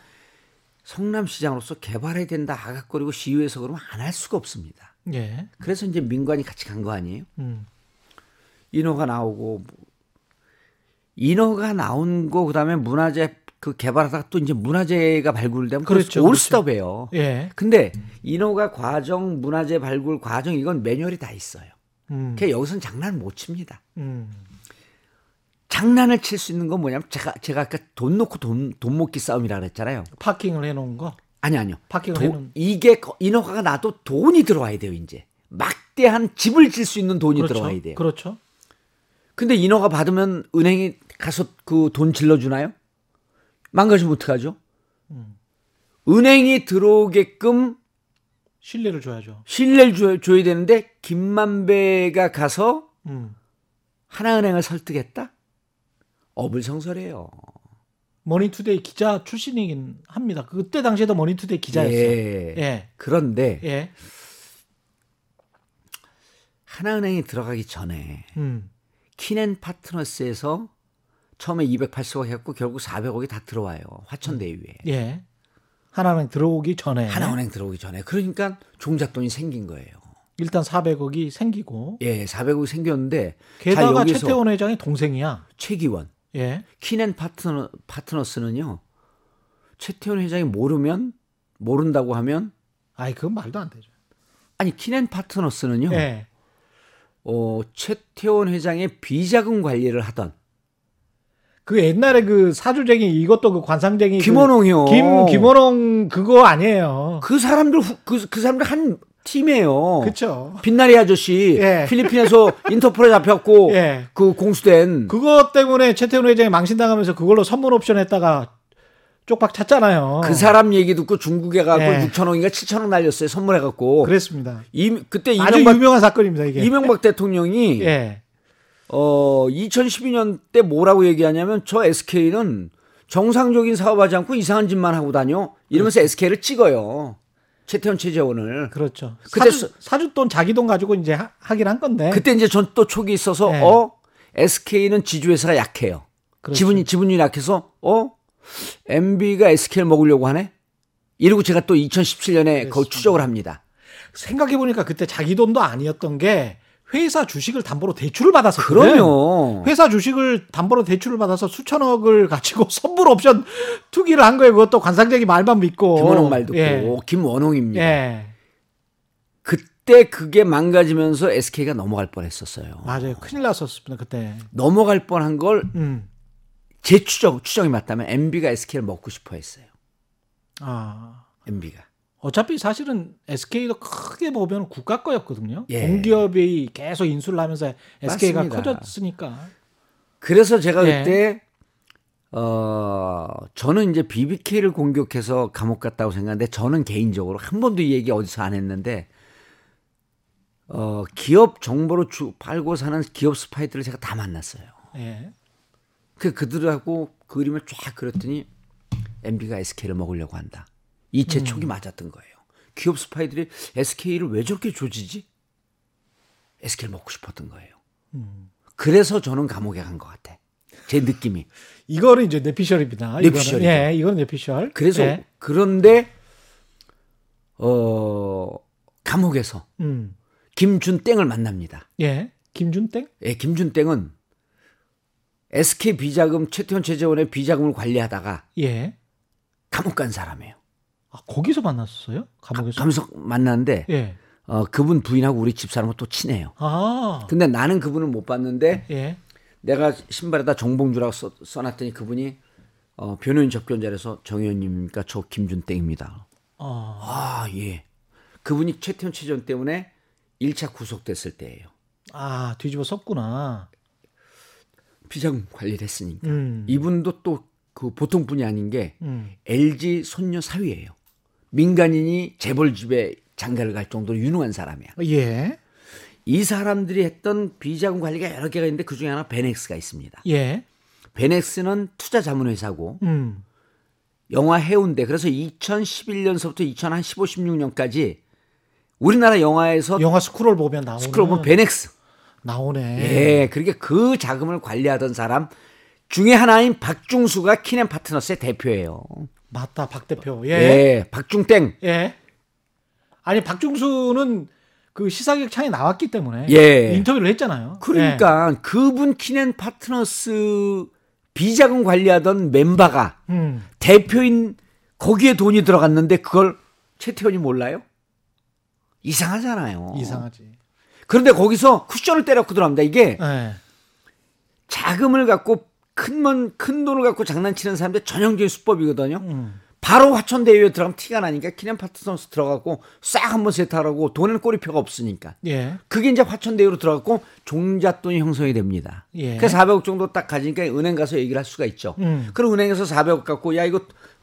성남시장으로서 개발해야 된다. 아각거리고 시위해서 그러면 안 할 수가 없습니다. 예. 그래서 이제 민관이 같이 간 거 아니에요? 음. 인허가 나오고 뭐 인허가 나온 거 그다음에 문화재 그 개발하다가 또 이제 문화재가 발굴되면 그렇죠, 올스톱이에요. 예. 근데 인허가 과정, 문화재 발굴 과정 이건 매뉴얼이 다 있어요. 음. 그러니까 여기서는 장난 못 칩니다. 음. 장난을 칠 수 있는 건 뭐냐면 제가 제가 아까 돈 놓고 돈, 돈 먹기 싸움이라 그랬잖아요. 파킹을 해 놓은 거. 아니 아니요. 파킹을 도- 해놓은. 이게 거- 인허가가 나도 돈이 들어와야 돼요, 이제. 막대한 집을 질 수 있는 돈이 그렇죠. 들어와야 돼요. 그렇죠. 근데 인허가 받으면 은행이 가서 그 돈 질러 주나요? 망가지면 어떡하죠? 음. 은행이 들어오게끔 신뢰를 줘야죠. 신뢰를 줘- 줘야 되는데 김만배가 가서 음. 하나은행을 설득했다? 어불성설이에요. 머니투데이 기자 출신이긴 합니다. 그때 당시에도 머니투데이 기자였어요. 예. 예. 그런데 예. 하나은행이 들어가기 전에 음. 키넨 파트너스에서 처음에 280억 했고 결국 400억이 다 들어와요. 화천대유에. 예. 하나는 들어오기 전에 하나은행 들어오기 전에. 그러니까 종잣돈이 생긴 거예요. 일단 400억이 생기고 예, 400억이 생겼는데 게다가 최태원 회장의 동생이야. 최기원, 예. 키넨 파트너 파트너스는요. 최태원 회장이 모르면 모른다고 하면 아이 그건 말도 안 되죠. 아니 키넨 파트너스는요. 예. 어, 최태원 회장의 비자금 관리를 하던 그 옛날에 그 사주쟁이 이것도 그 관상쟁이 그 김원홍이요. 김 김원홍 그거 아니에요. 그 사람들 후- 그, 그 사람들 한 팀이에요. 그렇죠. 빛나리 아저씨 예. 필리핀에서 <laughs> 인터폴에 잡혔고 예. 그 공수된 그것 때문에 최태원 회장이 망신당하면서 그걸로 선물 옵션 했다가 쪽박 찼잖아요. 그 사람 얘기 듣고 중국에 가고 예. 6천억인가 7천억 날렸어요. 선물해 갖고. 그랬습니다. 이, 그때 아주 이명박, 유명한 사건입니다 이게. 이명박 대통령이 예. 어 2012년 때 뭐라고 얘기하냐면 저 SK는 정상적인 사업하지 않고 이상한 짓만 하고 다녀 이러면서 SK를 찍어요. 최태원 최재원을. 그렇죠. 그때 사주, 사주 돈 자기 돈 가지고 이제 하, 하긴 한 건데. 그때 이제 전또 촉이 있어서 네. 어 SK는 지주회사가 약해요. 그렇죠. 지분이 지분율이 약해서 어 MB가 SK를 먹으려고 하네. 이러고 제가 또 2017년에 그 추적을 합니다. 생각해 보니까 그때 자기 돈도 아니었던 게 회사 주식을 담보로 대출을 받았었거든. 그럼요. 회사 주식을 담보로 대출을 받아서 수천억을 가지고 <laughs> 선물 옵션 투기를 한 거예요. 그것도 관상적인 말만 믿고. 김원홍 말 듣고 예. 김원홍입니다. 예. 그때 그게 망가지면서 SK가 넘어갈 뻔했었어요. 맞아요. 큰일 났었습니다. 그때. 넘어갈 뻔한 걸제 음. 추적 추정이 맞다면 MB가 SK를 먹고 싶어 했어요. 아. MB가. 어차피 사실은 SK도 크게 보면 국가 거였거든요. 예. 공기업이 계속 인수를 하면서 SK가 맞습니다. 커졌으니까. 그래서 제가 예. 그때 어 저는 이제 BBK를 공격해서 감옥 갔다고 생각하는데 저는 개인적으로 한 번도 이 얘기 어디서 안 했는데 어 기업 정보로 주 팔고 사는 기업 스파이들을 제가 다 만났어요. 예. 그 그들하고 그림을 쫙 그렸더니 MB가 SK를 먹으려고 한다. 이제 촉이 맞았던 거예요. 기업 스파이들이 SK를 왜 저렇게 조지지? SK를 먹고 싶었던 거예요. 그래서 저는 감옥에 간 것 같아. 제 느낌이. 이거는 이제 뇌피셜입니다. 뇌피셜이죠. 예, 이거는 뇌피셜. 그래서 예. 그런데 어 감옥에서 음. 김준땡을 만납니다. 예. 김준땡? 예, 김준땡은 SK 비자금 최태원 최재원의 비자금을 관리하다가 예. 감옥 간 사람이에요. 아, 거기서 만났어요? 감옥에서? 감옥에서 만났는데 예. 어, 그분 부인하고 우리 집사람은 또 친해요. 아. 근데 나는 그분을 못 봤는데 예. 내가 신발에다 정봉주라고 써, 써놨더니 그분이 어, 변호인 접견자에서 정 의원님입니까? 저 김준땡입니다. 아. 아, 예. 그분이 최태원 최전 때문에 1차 구속됐을 때예요. 아, 뒤집어 썼구나. 비자금 관리를 했으니까. 음. 이분도 또 그 보통 분이 아닌 게 음. LG 손녀 사위예요. 민간인이 재벌 집에 장가를 갈 정도로 유능한 사람이야. 예. 이 사람들이 했던 비자금 관리가 여러 개가 있는데 그 중에 하나 베넥스가 있습니다. 예. 베넥스는 투자 자문 회사고 음. 영화 해운대 그래서 2011년서부터 2015, 16년까지 우리나라 영화에서 영화 스크롤 보면 나오는 스크롤 보면 베넥스 나오네. 예 그러니까 그 자금을 관리하던 사람 중에 하나인 박중수가 킨앤파트너스의 대표예요. 맞다. 박 대표. 예, 예. 박중땡 예. 아니 박중수는 그 시사기획 창에 나왔기 때문에 예. 인터뷰를 했잖아요. 그러니까 그분 킨앤파트너스 비자금 관리하던 멤버가 예. 음. 대표인 거기에 돈이 들어갔는데 그걸 최태원이 몰라요? 이상하잖아요. 이상하지. 그런데 거기서 쿠션을 때려고 들어갑니다. 이게 예. 자금을 갖고 큰, 먼, 큰 돈을 갖고 장난치는 사람들 전형적인 수법이거든요. 음. 바로 화천대유에 들어가면 티가 나니까 키넨 파트너스 들어가고 싹 한번 세트하라고 돈에는 꼬리표가 없으니까. 예. 그게 이제 화천대유로 들어갔고 종잣돈이 형성이 됩니다. 예. 그래서 400억 정도 딱 가지니까 은행 가서 얘기를 할 수가 있죠. 음. 그럼 은행에서 400억 갖고 야 이거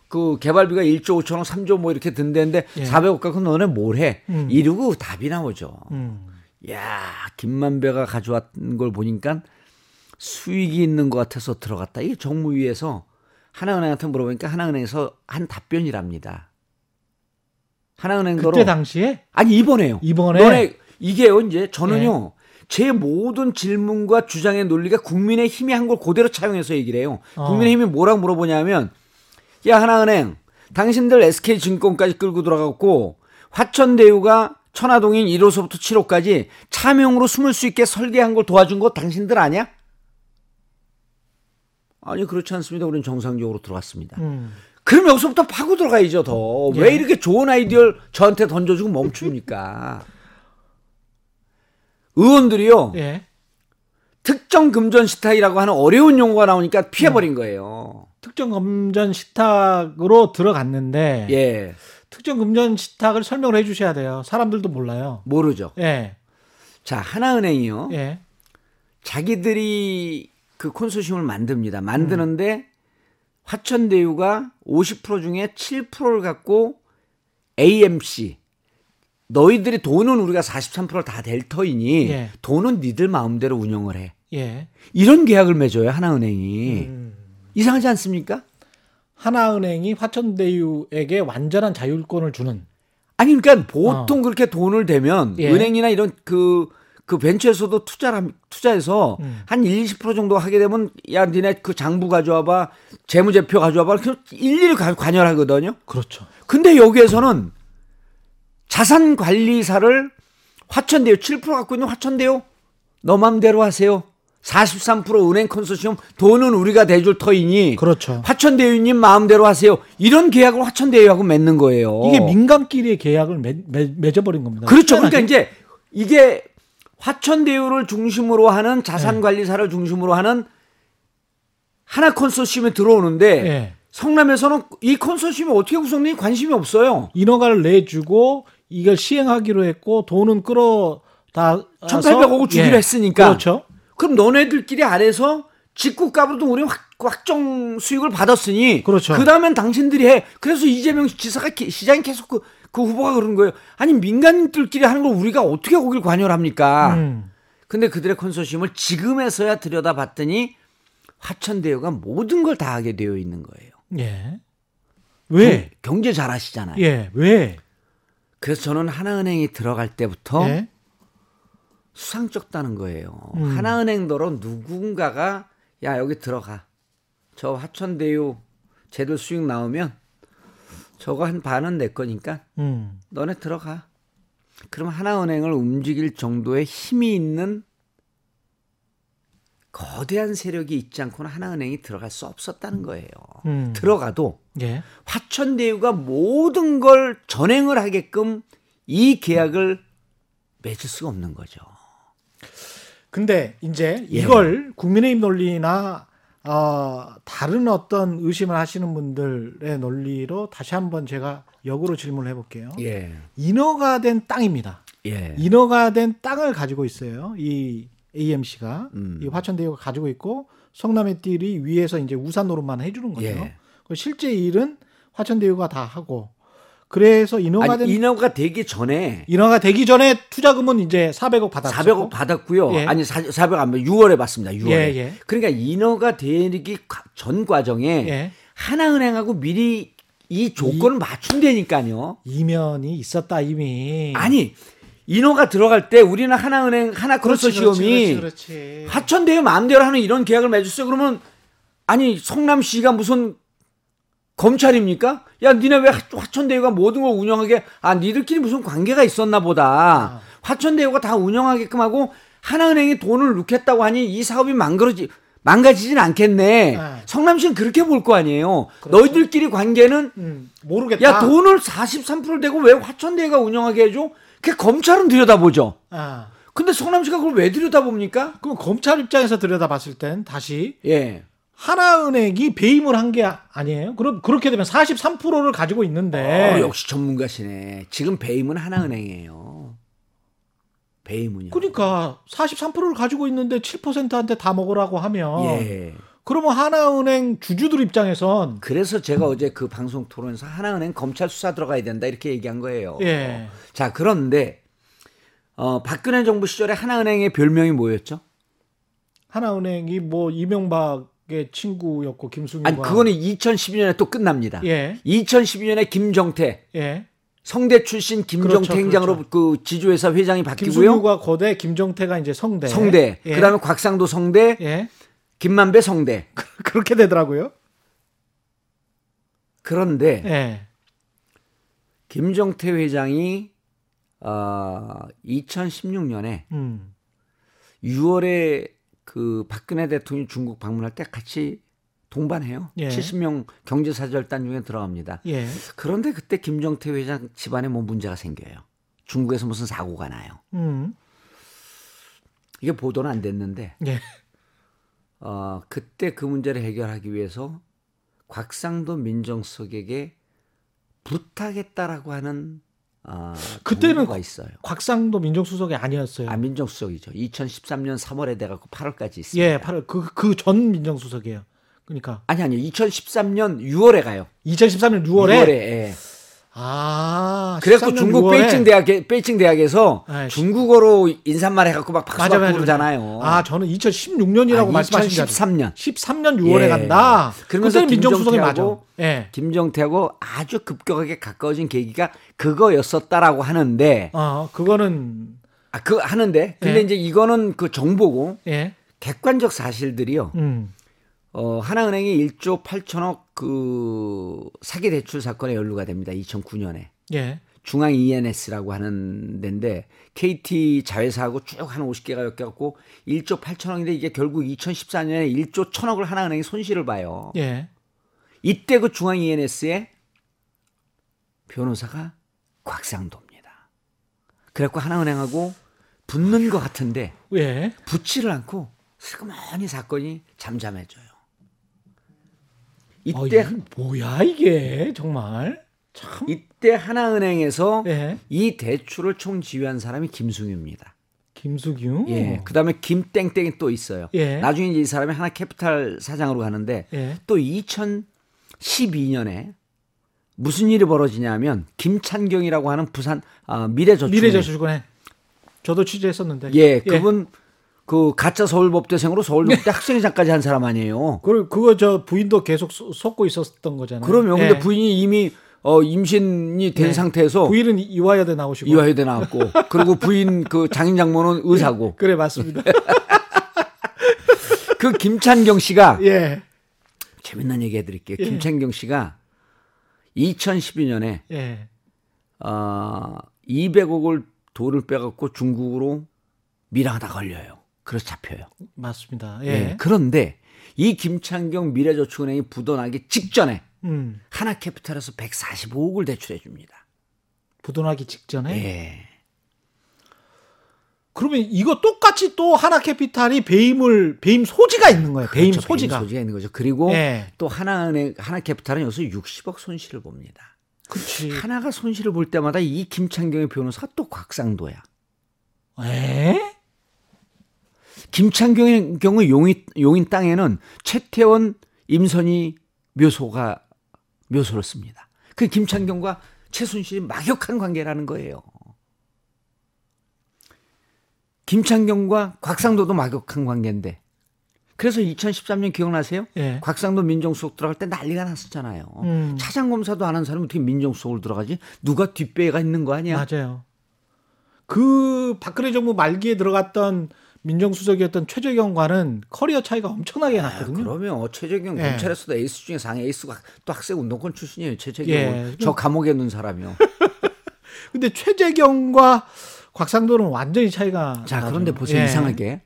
그 개발비가 1조 5천억, 3조 뭐 이렇게 든다는데 예. 400억 갖고 너네 뭘 해? 음. 이러고 답이 나오죠. 음. 야 김만배가 가져왔던 걸 보니까 수익이 있는 것 같아서 들어갔다. 이게 정무위에서 하나은행한테 물어보니까 하나은행에서 한 답변이랍니다. 하나은행도로 그때 당시에 아니 이번에요. 이번에? 이번에 이게요 이제 저는요 제 모든 질문과 주장의 논리가 국민의 힘이 한 걸 그대로 차용해서 얘기를 해요. 어. 국민의 힘이 뭐라고 물어보냐면 야 하나은행 당신들 SK증권까지 끌고 들어갔고 화천대유가 천화동인 1호소부터 7호까지 차명으로 숨을 수 있게 설계한 걸 도와준 거 당신들 아니야? 아니 그렇지 않습니다. 우리는 정상적으로 들어갔습니다. 음. 그럼 여기서부터 파고 들어가야죠, 더. 예. 왜 이렇게 좋은 아이디어를 저한테 던져주고 멈춥니까? <laughs> 의원들이요, 예. 특정 금전 시타이라고 하는 어려운 용어가 나오니까 피해버린 거예요. 특정 금전 식탁으로 들어갔는데 예, 특정 금전 식탁을 설명을 해 주셔야 돼요. 사람들도 몰라요. 모르죠. 예. 자, 하나은행이요, 예. 자기들이 그 콘소시엄을 만듭니다. 만드는데 화천대유가 50% 중에 7%를 갖고 AMC 너희들이 돈은 우리가 43%다 될 터이니 예. 돈은 니들 마음대로 운영을 해. 예. 이런 계약을 맺어요 하나은행이 음. 이상하지 않습니까? 하나은행이 화천대유에게 완전한 자율권을 주는 아니 그러니까 보통 그렇게 돈을 대면 어. 예. 은행이나 이런 그, 그 벤처에서도 투자를 투자해서 음. 한 1, 20% 정도 하게 되면 야 니네 그 장부 가져와 봐 재무제표 가져와 봐 그 일일이 관- 관여하거든요. 그렇죠. 근데 여기에서는 자산 관리사를 화천대유 7% 갖고 있는 화천대유 너 맘대로 하세요. 43% 은행 컨소시엄 돈은 우리가 대줄 터이니 그렇죠. 화천대유님 마음대로 하세요. 이런 계약을 화천대유하고 맺는 거예요. 이게 민간끼리의 계약을 맺, 맺, 맺어버린 겁니다. 그렇죠. 그러니까. 이제 이게 화천대유를 중심으로 하는 자산관리사를 중심으로 하는 하나 컨소시엄에 들어오는데 예. 성남에서는 이 컨소시엄이 어떻게 구성되니 관심이 없어요. 인허가를 내주고 이걸 시행하기로 했고 돈은 끌어다 1,800억 주기로 했으니까. 그렇죠. 그럼 너네들끼리 안에서 직구값으로도 우리 확, 확정 수익을 받았으니 그렇죠. 그다음엔 당신들이 해. 그래서 이재명 지사가 기- 시장이 계속 그, 그 후보가 그런 거예요. 아니 민간인들끼리 하는 걸 우리가 어떻게 거길 관여를 합니까? 음. 근데 그들의 컨소시엄을 지금에서야 들여다봤더니 화천대유가 모든 걸 다 하게 되어 있는 거예요. 예. 왜? 경- 경제 잘하시잖아요. 예. 왜? 그래서 저는 하나은행이 들어갈 때부터 예. 수상쩍다는 거예요. 음. 하나은행더러 누군가가 야 여기 들어가. 저 화천대유 제도 수익 나오면 저거 한 반은 내 거니까 음. 너네 들어가. 그럼 하나은행을 움직일 정도의 힘이 있는 거대한 세력이 있지 않고는 하나은행이 들어갈 수 없었다는 거예요. 음. 들어가도 예. 화천대유가 모든 걸 전행을 하게끔 이 계약을 맺을 수가 없는 거죠. 근데 이제 예. 이걸 국민의힘 논리나 어, 다른 어떤 의심을 하시는 분들의 논리로 다시 한번 제가 역으로 질문을 해볼게요. 예. 인허가 된 땅입니다. 예. 인허가 된 땅을 가지고 있어요. 이 AMC가 음. 이 화천대유가 가지고 있고 성남의 띠리 위에서 이제 우산 노릇만 해주는 거죠. 예. 그 실제 일은 화천대유가 다 하고 그래서 인허가 아니, 된 인허가 되기 전에 인허가 되기 전에 투자금은 이제 400억 받았죠. 400억 받았고요. 예. 아니 400억 안 받, 6월에 받습니다. 6월에. 예, 예. 그러니까 인허가 되기 과- 전 과정에 예. 하나은행하고 미리 이 조건을 맞춘다니까요. 이면이 있었다 이미. 아니 인허가 들어갈 때 우리는 하나은행 하나 그렇지, 컨소시엄이 그렇지, 그렇지. 화천대유 마음대로 하는 이런 계약을 맺었어요. 그러면 아니 성남시가 무슨 검찰입니까? 야, 니네 왜 화- 화천대유가 모든 걸 운영하게 아, 니들끼리 무슨 관계가 있었나 보다. 화천대유가 다 운영하게끔 하고 하나은행이 돈을 넣겠다고 하니 이 사업이 망가지 망가지진 않겠네. 네. 성남시는 그렇게 볼 거 아니에요. 너희들끼리 관계는 음, 모르겠다. 야, 돈을 43% 대고 왜 화천대유가 운영하게 해줘? 그 검찰은 들여다보죠. 아, 근데 성남시가 그걸 왜 들여다봅니까? 그럼 검찰 입장에서 들여다봤을 땐 다시 예. 하나은행이 배임을 한 게 아니에요? 그럼 그렇게 되면 43%를 가지고 있는데 어, 역시 전문가시네. 지금 배임은 하나은행이에요. 배임은요. 그러니까 43%를 가지고 있는데 7%한테 다 먹으라고 하면 예. 그러면 하나은행 주주들 입장에선 그래서 제가 어제 그 방송 토론에서 하나은행 검찰 수사 들어가야 된다 이렇게 얘기한 거예요. 예. 자 그런데 어, 박근혜 정부 시절에 하나은행의 별명이 뭐였죠? 하나은행이 뭐 이명박 의 친구였고 김승유가 아니 그거는 2012년에 또 끝납니다. 예. 2012년에 김정태 예. 성대 출신 김정태 그렇죠, 행장으로 그렇죠. 그 지주회사 회장이 바뀌고요. 김승유가 거대 김정태가 이제 성대 성대. 예. 그다음에 곽상도 성대, 예. 김만배 성대. <laughs> 그렇게 되더라고요. 그런데 예. 김정태 회장이 어, 2016년에 음. 6월에 그 박근혜 대통령이 중국 방문할 때 같이 동반해요. 예. 70명 경제사절단 중에 들어갑니다. 예. 그런데 그때 김정태 회장 집안에 뭐 문제가 생겨요. 중국에서 무슨 사고가 나요. 음. 이게 보도는 안 됐는데 예. 어, 그때 그 문제를 해결하기 위해서 곽상도 민정수석에게 부탁했다라고 하는 어, 그때는 있어요. 곽상도 민정수석이 아니었어요. 아 민정수석이죠. 2013년 3월에 돼갖고 8월까지 있습니다. 예, 바로 그그 전 민정수석이에요. 그러니까 아니 아니요. 2013년 6월에 가요. 2013년 6월에 6월에. 예. 아 그래서 13년 중국 6월에. 베이징 대학 베이징 대학에서 아, 중국어로 인사말 해갖고 막 박수 맞아 맞아 그러잖아요. 아 저는 2016년이라고 아, 말씀하신 줄 알았어요. 2013년. 13년 6월에 예. 간다. 그러면서 민정수석이 맞아. 예. 김정태하고 아주 급격하게 가까워진 계기가 그거였었다라고 하는데 어 그거는 아, 그 하는데 근데 예. 이제 이거는 그 정보고 예. 객관적 사실들이요. 음. 어, 하나은행이 1조 8천억 그 사기 대출 사건에 연루가 됩니다. 2009년에. 예. 중앙 ENS라고 하는 데인데 KT 자회사하고 쭉 한 50개가 엮여갖고 1조 8천억인데 이게 결국 2014년에 1조 1천억을 하나은행이 손실을 봐요. 예. 이때 그 중앙 ENS의 변호사가 곽상도입니다. 그래갖고 하나은행하고 붙는 것 같은데 예. 붙지를 않고 슬그머니 사건이 잠잠해져요. 어, 이때 이게 뭐야 이게 정말 참. 이때 하나은행에서 예. 이 대출을 총 지휘한 사람이 김승유입니다. 김수규. 예. 그다음에 김땡땡이 또 있어요. 예. 나중에 이제 이 사람이 하나 캐피탈 사장으로 가는데 예. 또 2012년에 무슨 일이 벌어지냐면 김찬경이라고 하는 부산 아, 미래저축 미래저축은행. 저도 취재했었는데. 예, 그분 그 가짜 서울법대생으로 서울대 학생회장까지 한 사람 아니에요. 그 그거 저 부인도 계속 쏟- 쏟고 있었던 거잖아요. 그러면 예. 근데 부인이 이미 어 임신이 된 네. 상태에서 부인은 이화여대 나오시고. 이화여대 나왔고 그리고 부인 그 장인 장모는 의사고 그래 맞습니다. <laughs> 그 김찬경 씨가 예. 재밌는 얘기 해드릴게요. 예. 김찬경 씨가 2012년에 예. 어, 200억을 돈을 빼갖고 중국으로 밀항하다 걸려요. 그래서 잡혀요. 맞습니다. 예. 예. 그런데 이 김창경 미래저축은행이 부도나기 직전에 음. 하나캐피탈에서 145억을 대출해 줍니다. 부도나기 직전에. 예. 그러면 이거 똑같이 또 하나캐피탈이 배임을 배임 소지가 있는 거예요. 배임 그렇죠. 소지가. 소지가 있는 거죠. 그리고 예. 또 하나은행 하나캐피탈은 여기서 60억 손실을 봅니다. 그렇지. 하나가 손실을 볼 때마다 이 김창경의 변호사가 또 곽상도야. 에? 김창경의 경우 용인, 용인 땅에는 최태원, 임선희 묘소가 묘소를 씁니다. 그 김창경과 최순실이 막역한 관계라는 거예요. 김창경과 곽상도도 막역한 관계인데. 그래서 2013년 기억나세요? 예. 곽상도 민정수석 들어갈 때 난리가 났었잖아요. 음. 차장검사도 안 한 사람이 어떻게 민정수석을 들어가지? 누가 뒷배가 있는 거 아니야? 맞아요. 그 박근혜 정부 말기에 들어갔던 민정수석이었던 최재경과는 커리어 차이가 엄청나게 아, 났거든요. 그러면 최재경 예. 검찰에서도 에이스 중에 상위 에이스가 또 학생 운동권 출신이에요. 최재경은 예. 저 감옥에 넣은 사람이요. <laughs> 근데 최재경과 곽상도는 완전히 차이가 자 나죠. 그런데 보세요 예. 이상하게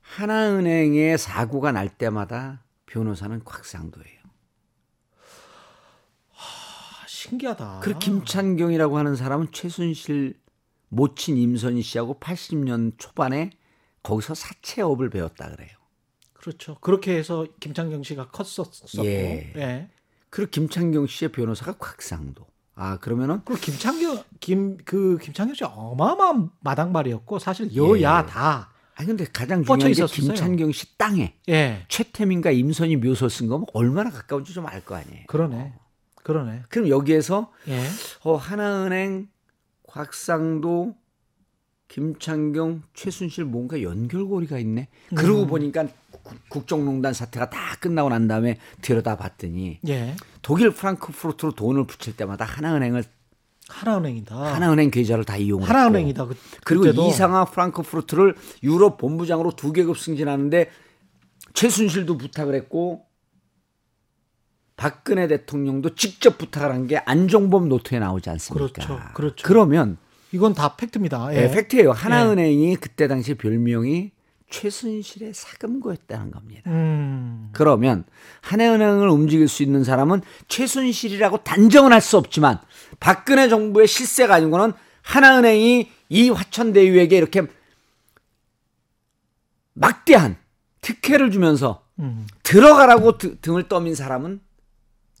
하나은행의 사고가 날 때마다 변호사는 곽상도예요. 아, 신기하다. 그리고 김찬경이라고 하는 사람은 최순실 모친 임선희 씨하고 80년 초반에 거기서 사채업을 배웠다 그래요. 그렇죠. 그렇게 해서 김창경 씨가 컸었었고. 예. 예. 그리고 김창경 씨의 변호사가 곽상도. 아 그러면은 그리고 김창경 김 그 김창경 씨 어마어마한 마당발이었고 사실 여야 예. 다 아니 근데 가장 중요한 게. 김창경 씨 땅에 예. 최태민과 임선희 묘소 쓴 거면 얼마나 가까운지 좀 알 거 아니에요. 그러네. 그러네. 그럼 여기에서 예. 어, 하나은행, 곽상도, 김창경, 최순실 뭔가 연결고리가 있네. 그러고 음. 보니까 국- 국정농단 사태가 다 끝나고 난 다음에 들여다봤더니 예. 독일 프랑크푸르트로 돈을 붙일 때마다 하나은행을 하나은행이다. 하나은행 계좌를 다 이용했고 하나은행이다. 그, 그리고. 이상하 프랑크푸르트를 유럽 본부장으로 두 계급 승진하는데 최순실도 부탁을 했고 박근혜 대통령도 직접 부탁을 한 게 안종범 노트에 나오지 않습니까? 그렇죠. 그렇죠. 그러면 이건 다 팩트입니다. 예, 예. 팩트예요. 하나은행이 그때 당시 별명이 최순실의 사금고였다는 겁니다. 음. 그러면 하나은행을 움직일 수 있는 사람은 최순실이라고 단정은 할 수 없지만 박근혜 정부의 실세가 아니고는 하나은행이 이 화천대유에게 이렇게 막대한 특혜를 주면서 음. 들어가라고 드- 등을 떠민 사람은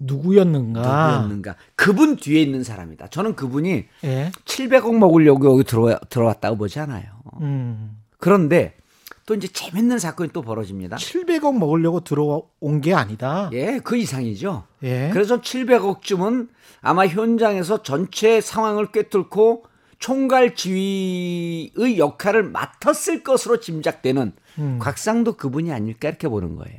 누구였는가? 누구였는가? 그분 뒤에 있는 사람이다. 저는 그분이 예. 700억 먹으려고 여기 들어, 들어왔다고 보지 않아요. 음. 그런데 또 이제 재밌는 사건이 또 벌어집니다. 700억 먹으려고 들어온 게 아니다. 예, 그 이상이죠. 예. 그래서 700억쯤은 아마 현장에서 전체 상황을 꿰뚫고 총괄 지휘의 역할을 맡았을 것으로 짐작되는 음. 곽상도 그분이 아닐까 이렇게 보는 거예요.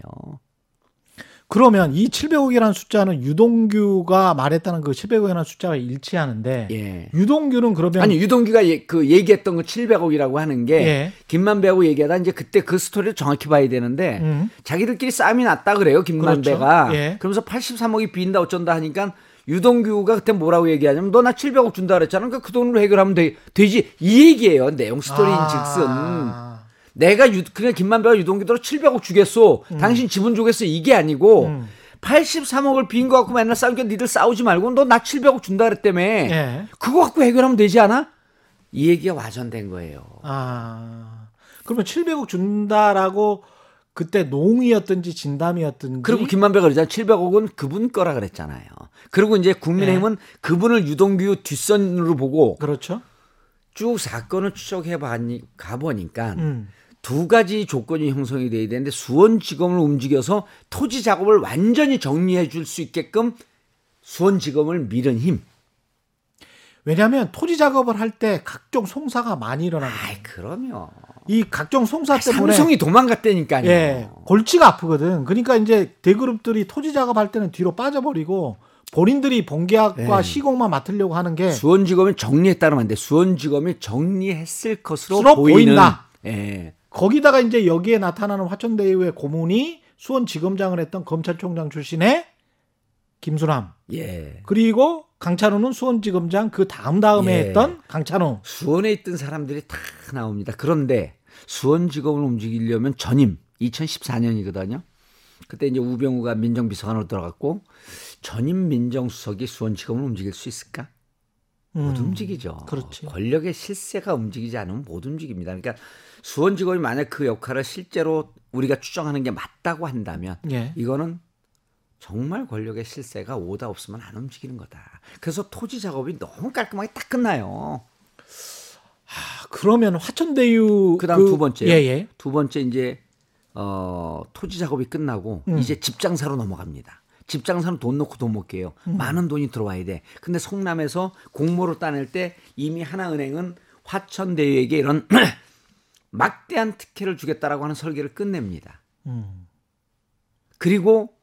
그러면 이 700억이라는 숫자는 유동규가 말했다는 그 700억이라는 숫자가 일치하는데 예. 유동규는 그러면 아니 유동규가 예- 그 얘기했던 거 700억이라고 하는 게 예. 김만배하고 얘기하다 이제 그때 그 스토리를 정확히 봐야 되는데 음. 자기들끼리 싸움이 났다 그래요 김만배가 그렇죠. 예. 그러면서 83억이 빈다 어쩐다 하니까 유동규가 그때 뭐라고 얘기하냐면 너 나 700억 준다 그랬잖아 그러니까 그 돈으로 해결하면 돼, 되지 이 얘기예요 내용 스토리인 아. 즉슨 내가 유, 그냥 김만배가 유동규대로 700억 주겠소 당신 지분 주겠어 이게 아니고 음. 83억을 빈 거 갖고 맨날 싸우니까 니들 싸우지 말고 너 나 700억 준다 그랬다며 예. 그거 갖고 해결하면 되지 않아? 이 얘기가 와전된 거예요. 아. 그러면 700억 준다라고 그때 농이었든지 진담이었든지 그리고 김만배가 그러잖아. 700억은 그분 거라 그랬잖아요. 그리고 이제 국민의힘은 그분을 유동규 뒷선으로 보고 그렇죠. 쭉 사건을 추적해 봐니 가보니까 음. 두 가지 조건이 형성이 돼야 되는데 수원지검을 움직여서 토지 작업을 완전히 정리해 줄 수 있게끔 수원지검을 밀은 힘. 왜냐하면 토지 작업을 할 때 각종 송사가 많이 일어나거든요. 아이 그럼요. 이 각종 송사 때문에 삼성이 도망갔다니까요. 예, 골치가 아프거든. 그러니까 이제 대그룹들이 토지 작업할 때는 뒤로 빠져버리고 본인들이 본계약과 예. 시공만 맡으려고 하는 게 수원지검이 정리했다는 말인데 수원지검이 정리했을 것으로 보이는 보인다. 예. 거기다가 이제 여기에 나타나는 화천대유의 고문이 수원지검장을 했던 검찰총장 출신의 김수남 예. 그리고 강찬호는 수원지검장 그 다음 다음에 예. 했던 강찬호. 수원에 있던 사람들이 다 나옵니다. 그런데 수원지검을 움직이려면 전임 2014년이거든요. 그때 이제 우병우가 민정비서관으로 들어갔고 전임 민정수석이 수원지검을 움직일 수 있을까? 못 음, 움직이죠. 그렇지. 권력의 실세가 움직이지 않으면 못 움직입니다. 그러니까 수원지검이 만약 그 역할을 실제로 우리가 추정하는 게 맞다고 한다면 예. 이거는 정말 권력의 실세가 오다 없으면 안 움직이는 거다. 그래서 토지 작업이 너무 깔끔하게 딱 끝나요. 아, 그러면 화천대유 그다음 두 번째요. 예, 예. 두 번째 이제 어, 토지 작업이 끝나고 음. 이제 집장사로 넘어갑니다. 집장사는 돈 넣고 돈 못 깨요. 음. 많은 돈이 들어와야 돼. 근데 성남에서 공모를 따낼 때 이미 하나은행은 화천대유에게 이런 <clears throat> 막대한 특혜를 주겠다라고 하는 설계를 끝냅니다. 음. 그리고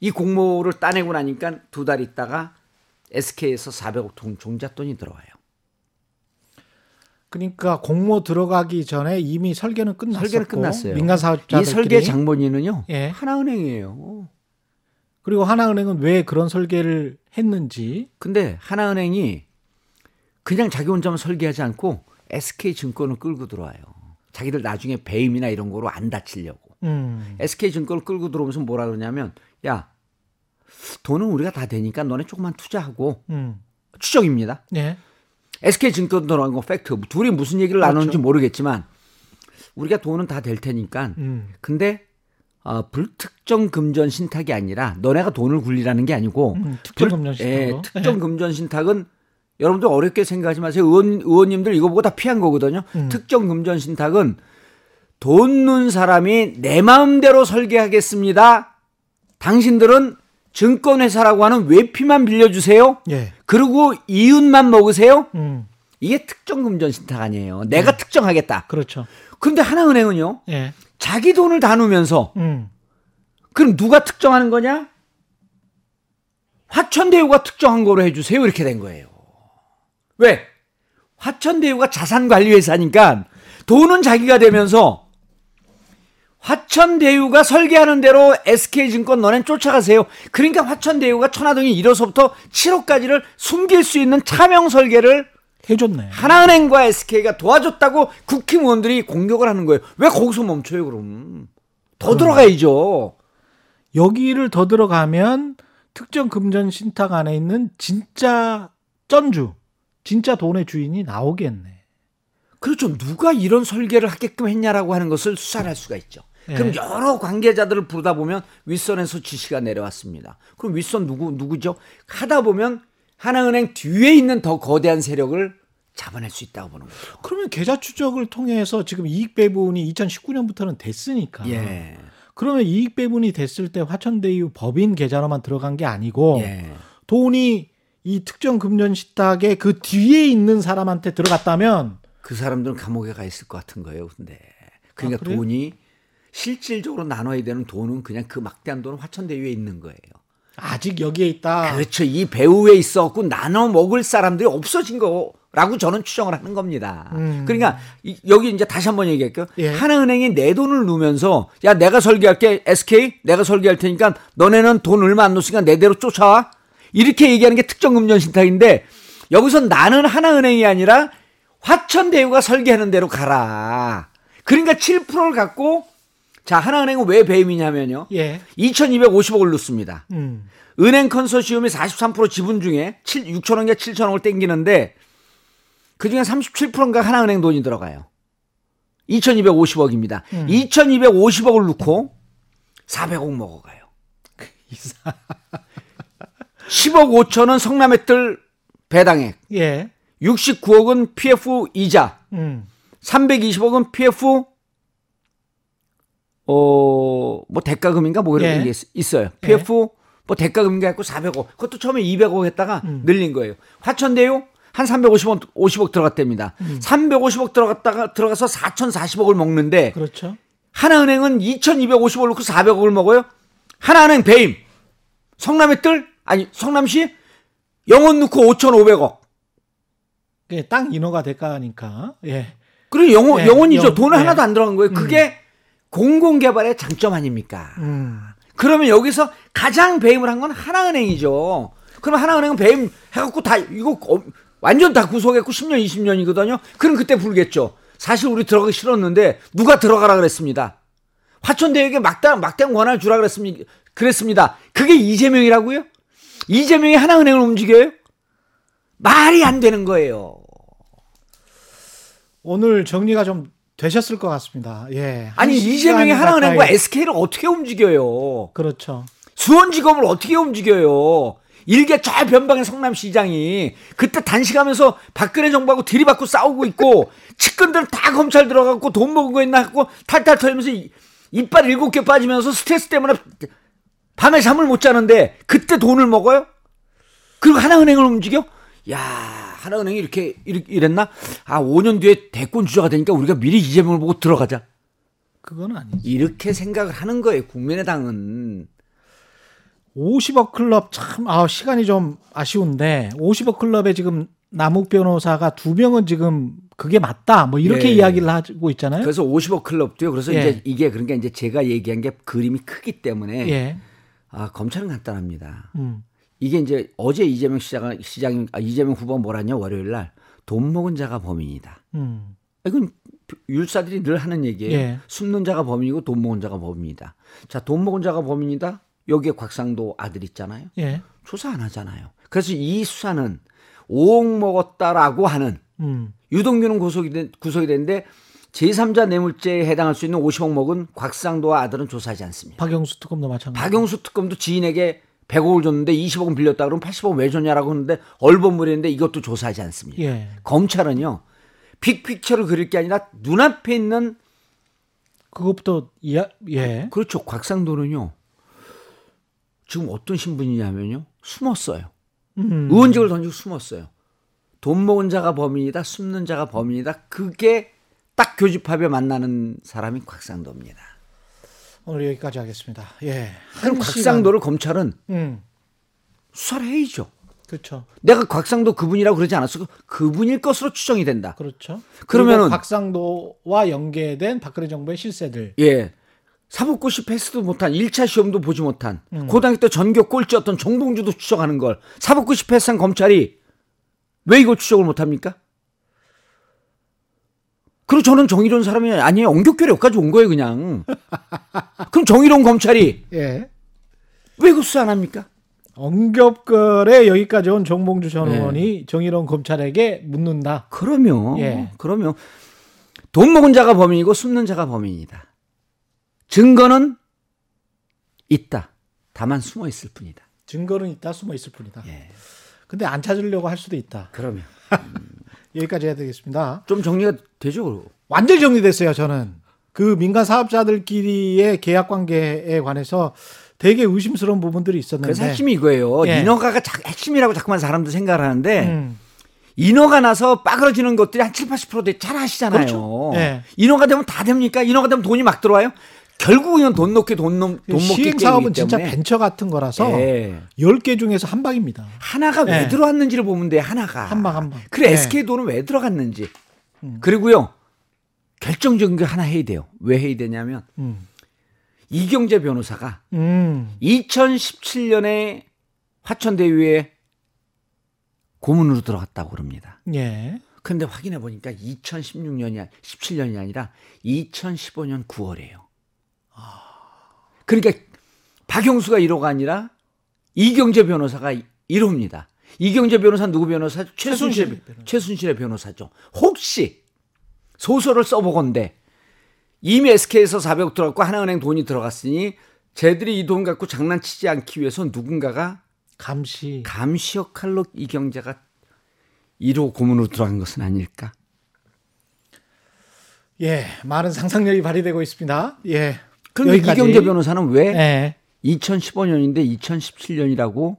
이 공모를 따내고 나니까 두 달 있다가 SK에서 400억 돈 종잣돈이 들어와요. 그러니까 공모 들어가기 전에 이미 설계는 끝났었고 설계는 끝났어요. 민간 사업자들끼리 이 설계 장본인은요. 예. 하나은행이에요. 그리고 하나은행은 왜 그런 설계를 했는지 근데 하나은행이 그냥 자기 혼자만 설계하지 않고 SK증권을 끌고 들어와요. 자기들 나중에 배임이나 이런 거로 안 다치려고. 음. SK증권을 끌고 들어오면서 뭐라 그러냐면 야 돈은 우리가 다 되니까 너네 조금만 투자하고 음. 추정입니다. 예. SK증권 들어간 거 팩트. 둘이 무슨 얘기를 그렇죠. 나누는지 모르겠지만 우리가 돈은 다 될 테니까 음. 근데 어, 불특정 금전 신탁이 아니라 너네가 돈을 굴리라는 게 아니고 음, 특정 불- 금전 예, 신탁으로. 특정 금전 신탁은 여러분들 어렵게 생각하지 마세요. 의원, 의원님들 이거 보고 다 피한 거거든요. 음. 특정 금전 신탁은 돈 넣은 사람이 내 마음대로 설계하겠습니다. 당신들은 증권회사라고 하는 외피만 빌려주세요. 예. 그리고 이윤만 먹으세요. 음. 이게 특정 금전 신탁 아니에요. 내가 특정하겠다. 그렇죠. 근데 하나은행은요. 예. 자기 돈을 다 놓으면서 음. 그럼 누가 특정하는 거냐? 화천대유가 특정한 거로 해주세요. 이렇게 된 거예요. 왜? 화천대유가 자산관리회사니까 돈은 자기가 되면서 화천대유가 설계하는 대로 SK증권 너넨 쫓아가세요. 그러니까 화천대유가 천화동이 1호서부터 7호까지를 숨길 수 있는 차명 설계를 해줬네. 하나은행과 SK가 도와줬다고 국힘의원들이 공격을 하는 거예요. 왜 거기서 멈춰요, 그럼? 더 들어가야죠. 여기를 더 들어가면 특정 금전 신탁 안에 있는 진짜 쩐주, 진짜 돈의 주인이 나오겠네. 그렇죠. 누가 이런 설계를 하게끔 했냐라고 하는 것을 수사를 할 수가 있죠. 그럼 예. 여러 관계자들을 부르다 보면 윗선에서 지시가 내려왔습니다. 그럼 윗선 누구 누구죠? 하다 보면 하나은행 뒤에 있는 더 거대한 세력을 잡아낼 수 있다고 보는 거죠. 그러면 계좌 추적을 통해서 지금 이익 배분이 2019년부터는 됐으니까. 예. 그러면 이익 배분이 됐을 때 화천대유 법인 계좌로만 들어간 게 아니고 예. 돈이 이 특정 금전 식탁의 그 뒤에 있는 사람한테 들어갔다면 그 사람들은 감옥에 가 있을 것 같은 거예요. 근데 그러니까 아? 돈이 실질적으로 나눠야 되는 돈은 그냥 그 막대한 돈은 화천대유에 있는 거예요. 아직 여기에 있다. 그렇죠. 이 배후에 있었고 나눠 먹을 사람들이 없어진 거라고 저는 추정을 하는 겁니다. 음. 그러니까 이- 여기 이제 다시 한번 얘기할게요. 예. 하나은행이 내 돈을 넣으면서 야 내가 설계할게 SK 내가 설계할 테니까 너네는 돈 얼마 안 넣었으니까 내대로 쫓아와 이렇게 얘기하는 게 특정 금전 신탁인데 여기서 나는 하나은행이 아니라 화천대유가 설계하는 대로 가라. 그러니까 7%를 갖고 자 하나은행은 왜 배임이냐면요. 예. 2,250억을 넣습니다. 음. 은행 컨소시엄이 43% 지분 중에 7, 6천 원인가 7천 원을 땡기는데 그 중에 37%인가 하나은행 돈이 들어가요. 2,250억입니다. 음. 2,250억을 넣고 400억 먹어가요. <laughs> 이사. 10억 5천은 성남의 뜰 배당액, 예. 69억은 PF 이자, 음. 320억은 PF 어, 뭐 대가금인가 뭐 이런 예. 게 있- 있어요. PF 뭐 대가금인가 했고 400억. 그것도 처음에 200억 했다가 음. 늘린 거예요. 화천대유 한 350억 50억 들어갔답니다. 음. 350억 들어갔다가 들어가서 4,040억을 먹는데 그렇죠. 하나은행은 2,250을 넣고 400억을 먹어요. 하나은행 배임. 성남의 뜰 아니 성남시 영원 넣고 5,500억. 그게 땅 인허가 대가니까. 예. 그리고 영원 예, 영원이죠. 영- 돈은 예. 하나도 안 들어간 거예요. 그게 공공 개발의 장점 아닙니까? 음. 그러면 여기서 가장 배임을 한 건 하나은행이죠. 그럼 하나은행은 배임 해갖고 다 이거 어- 완전 다 구속했고 10년 20년이거든요. 그럼 그때 불겠죠. 사실 우리 들어가기 싫었는데 누가 들어가라 그랬습니다. 화천대유에게 막대 막대한 권한을 주라 그랬습니다. 그랬습니다. 그게 이재명이라고요? 이재명이 하나은행을 움직여요? 말이 안 되는 거예요. 오늘 정리가 좀 되셨을 것 같습니다. 예. 아니 한 이재명이 하나은행과 SK를 어떻게 움직여요? 그렇죠. 수원지검을 어떻게 움직여요? 일개 저 변방의 성남시장이 그때 단식하면서 박근혜 정부하고 들이받고 싸우고 있고 측근들은 다 검찰 들어가고 돈 먹은 거 있나 하고 탈탈 털면서 이- 이빨 일곱 개 빠지면서 스트레스 때문에 밤에 잠을 못 자는데 그때 돈을 먹어요? 그리고 하나은행을 움직여? 야 하나은행이 이렇게 이랬나? 아 5년 뒤에 대권 주자가 되니까 우리가 미리 이재명을 보고 들어가자. 그건 아니지. 이렇게 생각을 하는 거예요. 국민의당은. 50억 클럽 참, 아, 시간이 좀 아쉬운데, 50억 클럽에 지금 남욱 변호사가 두 명은 지금 그게 맞다. 뭐 이렇게 예. 이야기를 하고 있잖아요. 그래서 50억 클럽도요. 그래서 예. 이제 이게 그러니까 이제 제가 얘기한 게 그림이 크기 때문에 예. 아 검찰은 간단합니다. 음. 이게 이제 어제 이재명 시장 시장 아, 이재명 후보 뭐라냐 월요일 날 돈 먹은 자가 범인이다. 음. 이건 율사들이 늘 하는 얘기예요. 예. 숨는 자가 범인이고 돈 먹은 자가 범인이다. 자, 돈 먹은 자가 범인이다. 여기에 곽상도 아들 있잖아요. 예. 조사 안 하잖아요. 그래서 이 수사는 5억 먹었다라고 하는 음. 유동규는 구속이, 된, 구속이 됐는데 제3자 뇌물죄에 해당할 수 있는 50억 먹은 곽상도와 아들은 조사하지 않습니다. 박영수 특검도 마찬가지. 박영수 특검도 지인에게 100억을 줬는데 20억은 빌렸다 그러면 80억 왜 줬냐라고 하는데 얼버무리는데 이것도 조사하지 않습니다. 예. 검찰은요. 빅픽처를 그릴 게 아니라 눈앞에 있는 그것부터 이야, 예. 그렇죠. 곽상도는요. 지금 어떤 신분이냐면요. 숨었어요. 음. 의원직을 던지고 숨었어요. 돈 먹은 자가 범인이다. 숨는 자가 범인이다. 그게 딱 교집합에 만나는 사람이 곽상도입니다. 오늘 여기까지 하겠습니다. 예. 그럼 한 곽상도를 검찰은. 음. 수사를 해야죠. 그렇죠. 내가 곽상도 그분이라고 그러지 않았어. 그분일 것으로 추정이 된다. 그렇죠. 그러면은- 박상도와 연계된 박근혜 정부의 실세들. 예. 사법고시 패스도 못한 1차 시험도 보지 못한 음. 고등학교 때 전교 꼴찌였던 정봉주도 추적하는 걸 사법고시 패스한 검찰이 왜 이걸 추적을 못합니까? 그리고 저는 정의로운 사람이 아니에요. 엉격결에 여기까지 온 거예요 그냥. <laughs> 그럼 정의로운 검찰이 예. 왜 수사 안 합니까? 엉겹거래 여기까지 온 정봉주 전 예. 의원이 정의로운 검찰에게 묻는다. 그러면 예. 그러면 돈 먹은 자가 범인이고 숨는 자가 범인이다. 증거는 있다. 다만 숨어 있을 뿐이다. 증거는 있다 숨어 있을 뿐이다. 예. 근데 안 찾으려고 할 수도 있다. 그러면 <laughs> 여기까지 해야 되겠습니다. 좀 정리가 되죠. 완전히 정리됐어요, 저는. 그 민간 사업자들끼리의 계약 관계에 관해서 되게 의심스러운 부분들이 있었는데. 그래서 핵심이 이거예요. 예. 인허가가 자- 핵심이라고 자꾸만 사람들 생각을 하는데 음. 인허가 나서 빠그러지는 것들이 한 7, 80%대 잘 하시잖아요. 그렇죠. 예. 인허가 되면 다 됩니까? 인허가 되면 돈이 막 들어와요? 결국은 돈 넣기 돈, 넣, 돈 먹기 시행 사업은 진짜. 벤처 같은 거라서 예. 10개 중에서 한 방입니다. 하나가 왜 예. 들어왔는지를 보면 돼 하나가 한 방, 한 방. 그래 예. SK 돈은 왜 들어갔는지 그리고요 결정적인 거 하나 해야 돼요 왜 해야 되냐면 음. 이경재 변호사가 음. 2017년에 화천대유에 고문으로 들어갔다고 그럽니다 예. 근데 확인해 보니까 2016년이 17년이 아니라 2015년 9월이에요 그러니까 박영수가 1호가 아니라 이경재 변호사가 1호입니다. 이경재 변호사 누구 변호사? 최순실 최순실 변호사. 최순실의 변호사죠. 혹시 소설을 써보건데 이미 SK에서 400억 들어갔고 하나은행 돈이 들어갔으니 쟤들이 이 돈 갖고 장난치지 않기 위해서 누군가가 감시. 감시 역할로 이경재가 1호 고문으로 들어간 것은 아닐까? 예. 많은 상상력이 발휘되고 있습니다. 예. 그런데. 이경재 변호사는 왜 예. 2015년인데 2017년이라고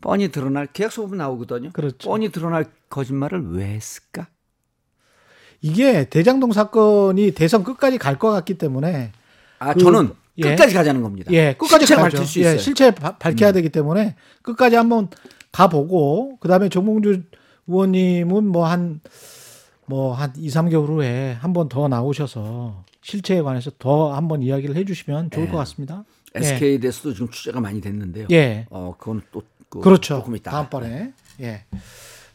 뻔히 드러날 계약서 보면 나오거든요. 그렇죠. 뻔히 드러날 거짓말을 왜 했을까? 이게 대장동 사건이 대선 끝까지 갈 것 같기 때문에 아 그- 저는 예. 끝까지 가자는 겁니다. 예, 끝까지 실체 가죠. 밝힐 수 예, 있어요. 음. 실체 바- 밝혀야 되기 때문에 끝까지 한번 가보고 그다음에 정몽주 의원님은 뭐한 뭐 한 2, 3개월 후에 한 번 더 나오셔서 실체에 관해서 더 한번 이야기를 해 주시면 좋을 예. 것 같습니다. SK에 대해서도 지금 취재가 많이 됐는데요. 예. 어 그건 또 그, 그렇죠. 조금 있다. 다음번에. 예.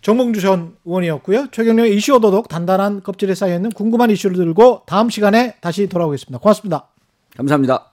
정몽주 전 의원이었고요. 최경영의 이슈 오도독 단단한 껍질에 쌓여 있는 궁금한 이슈를 들고 다음 시간에 다시 돌아오겠습니다. 고맙습니다. 감사합니다.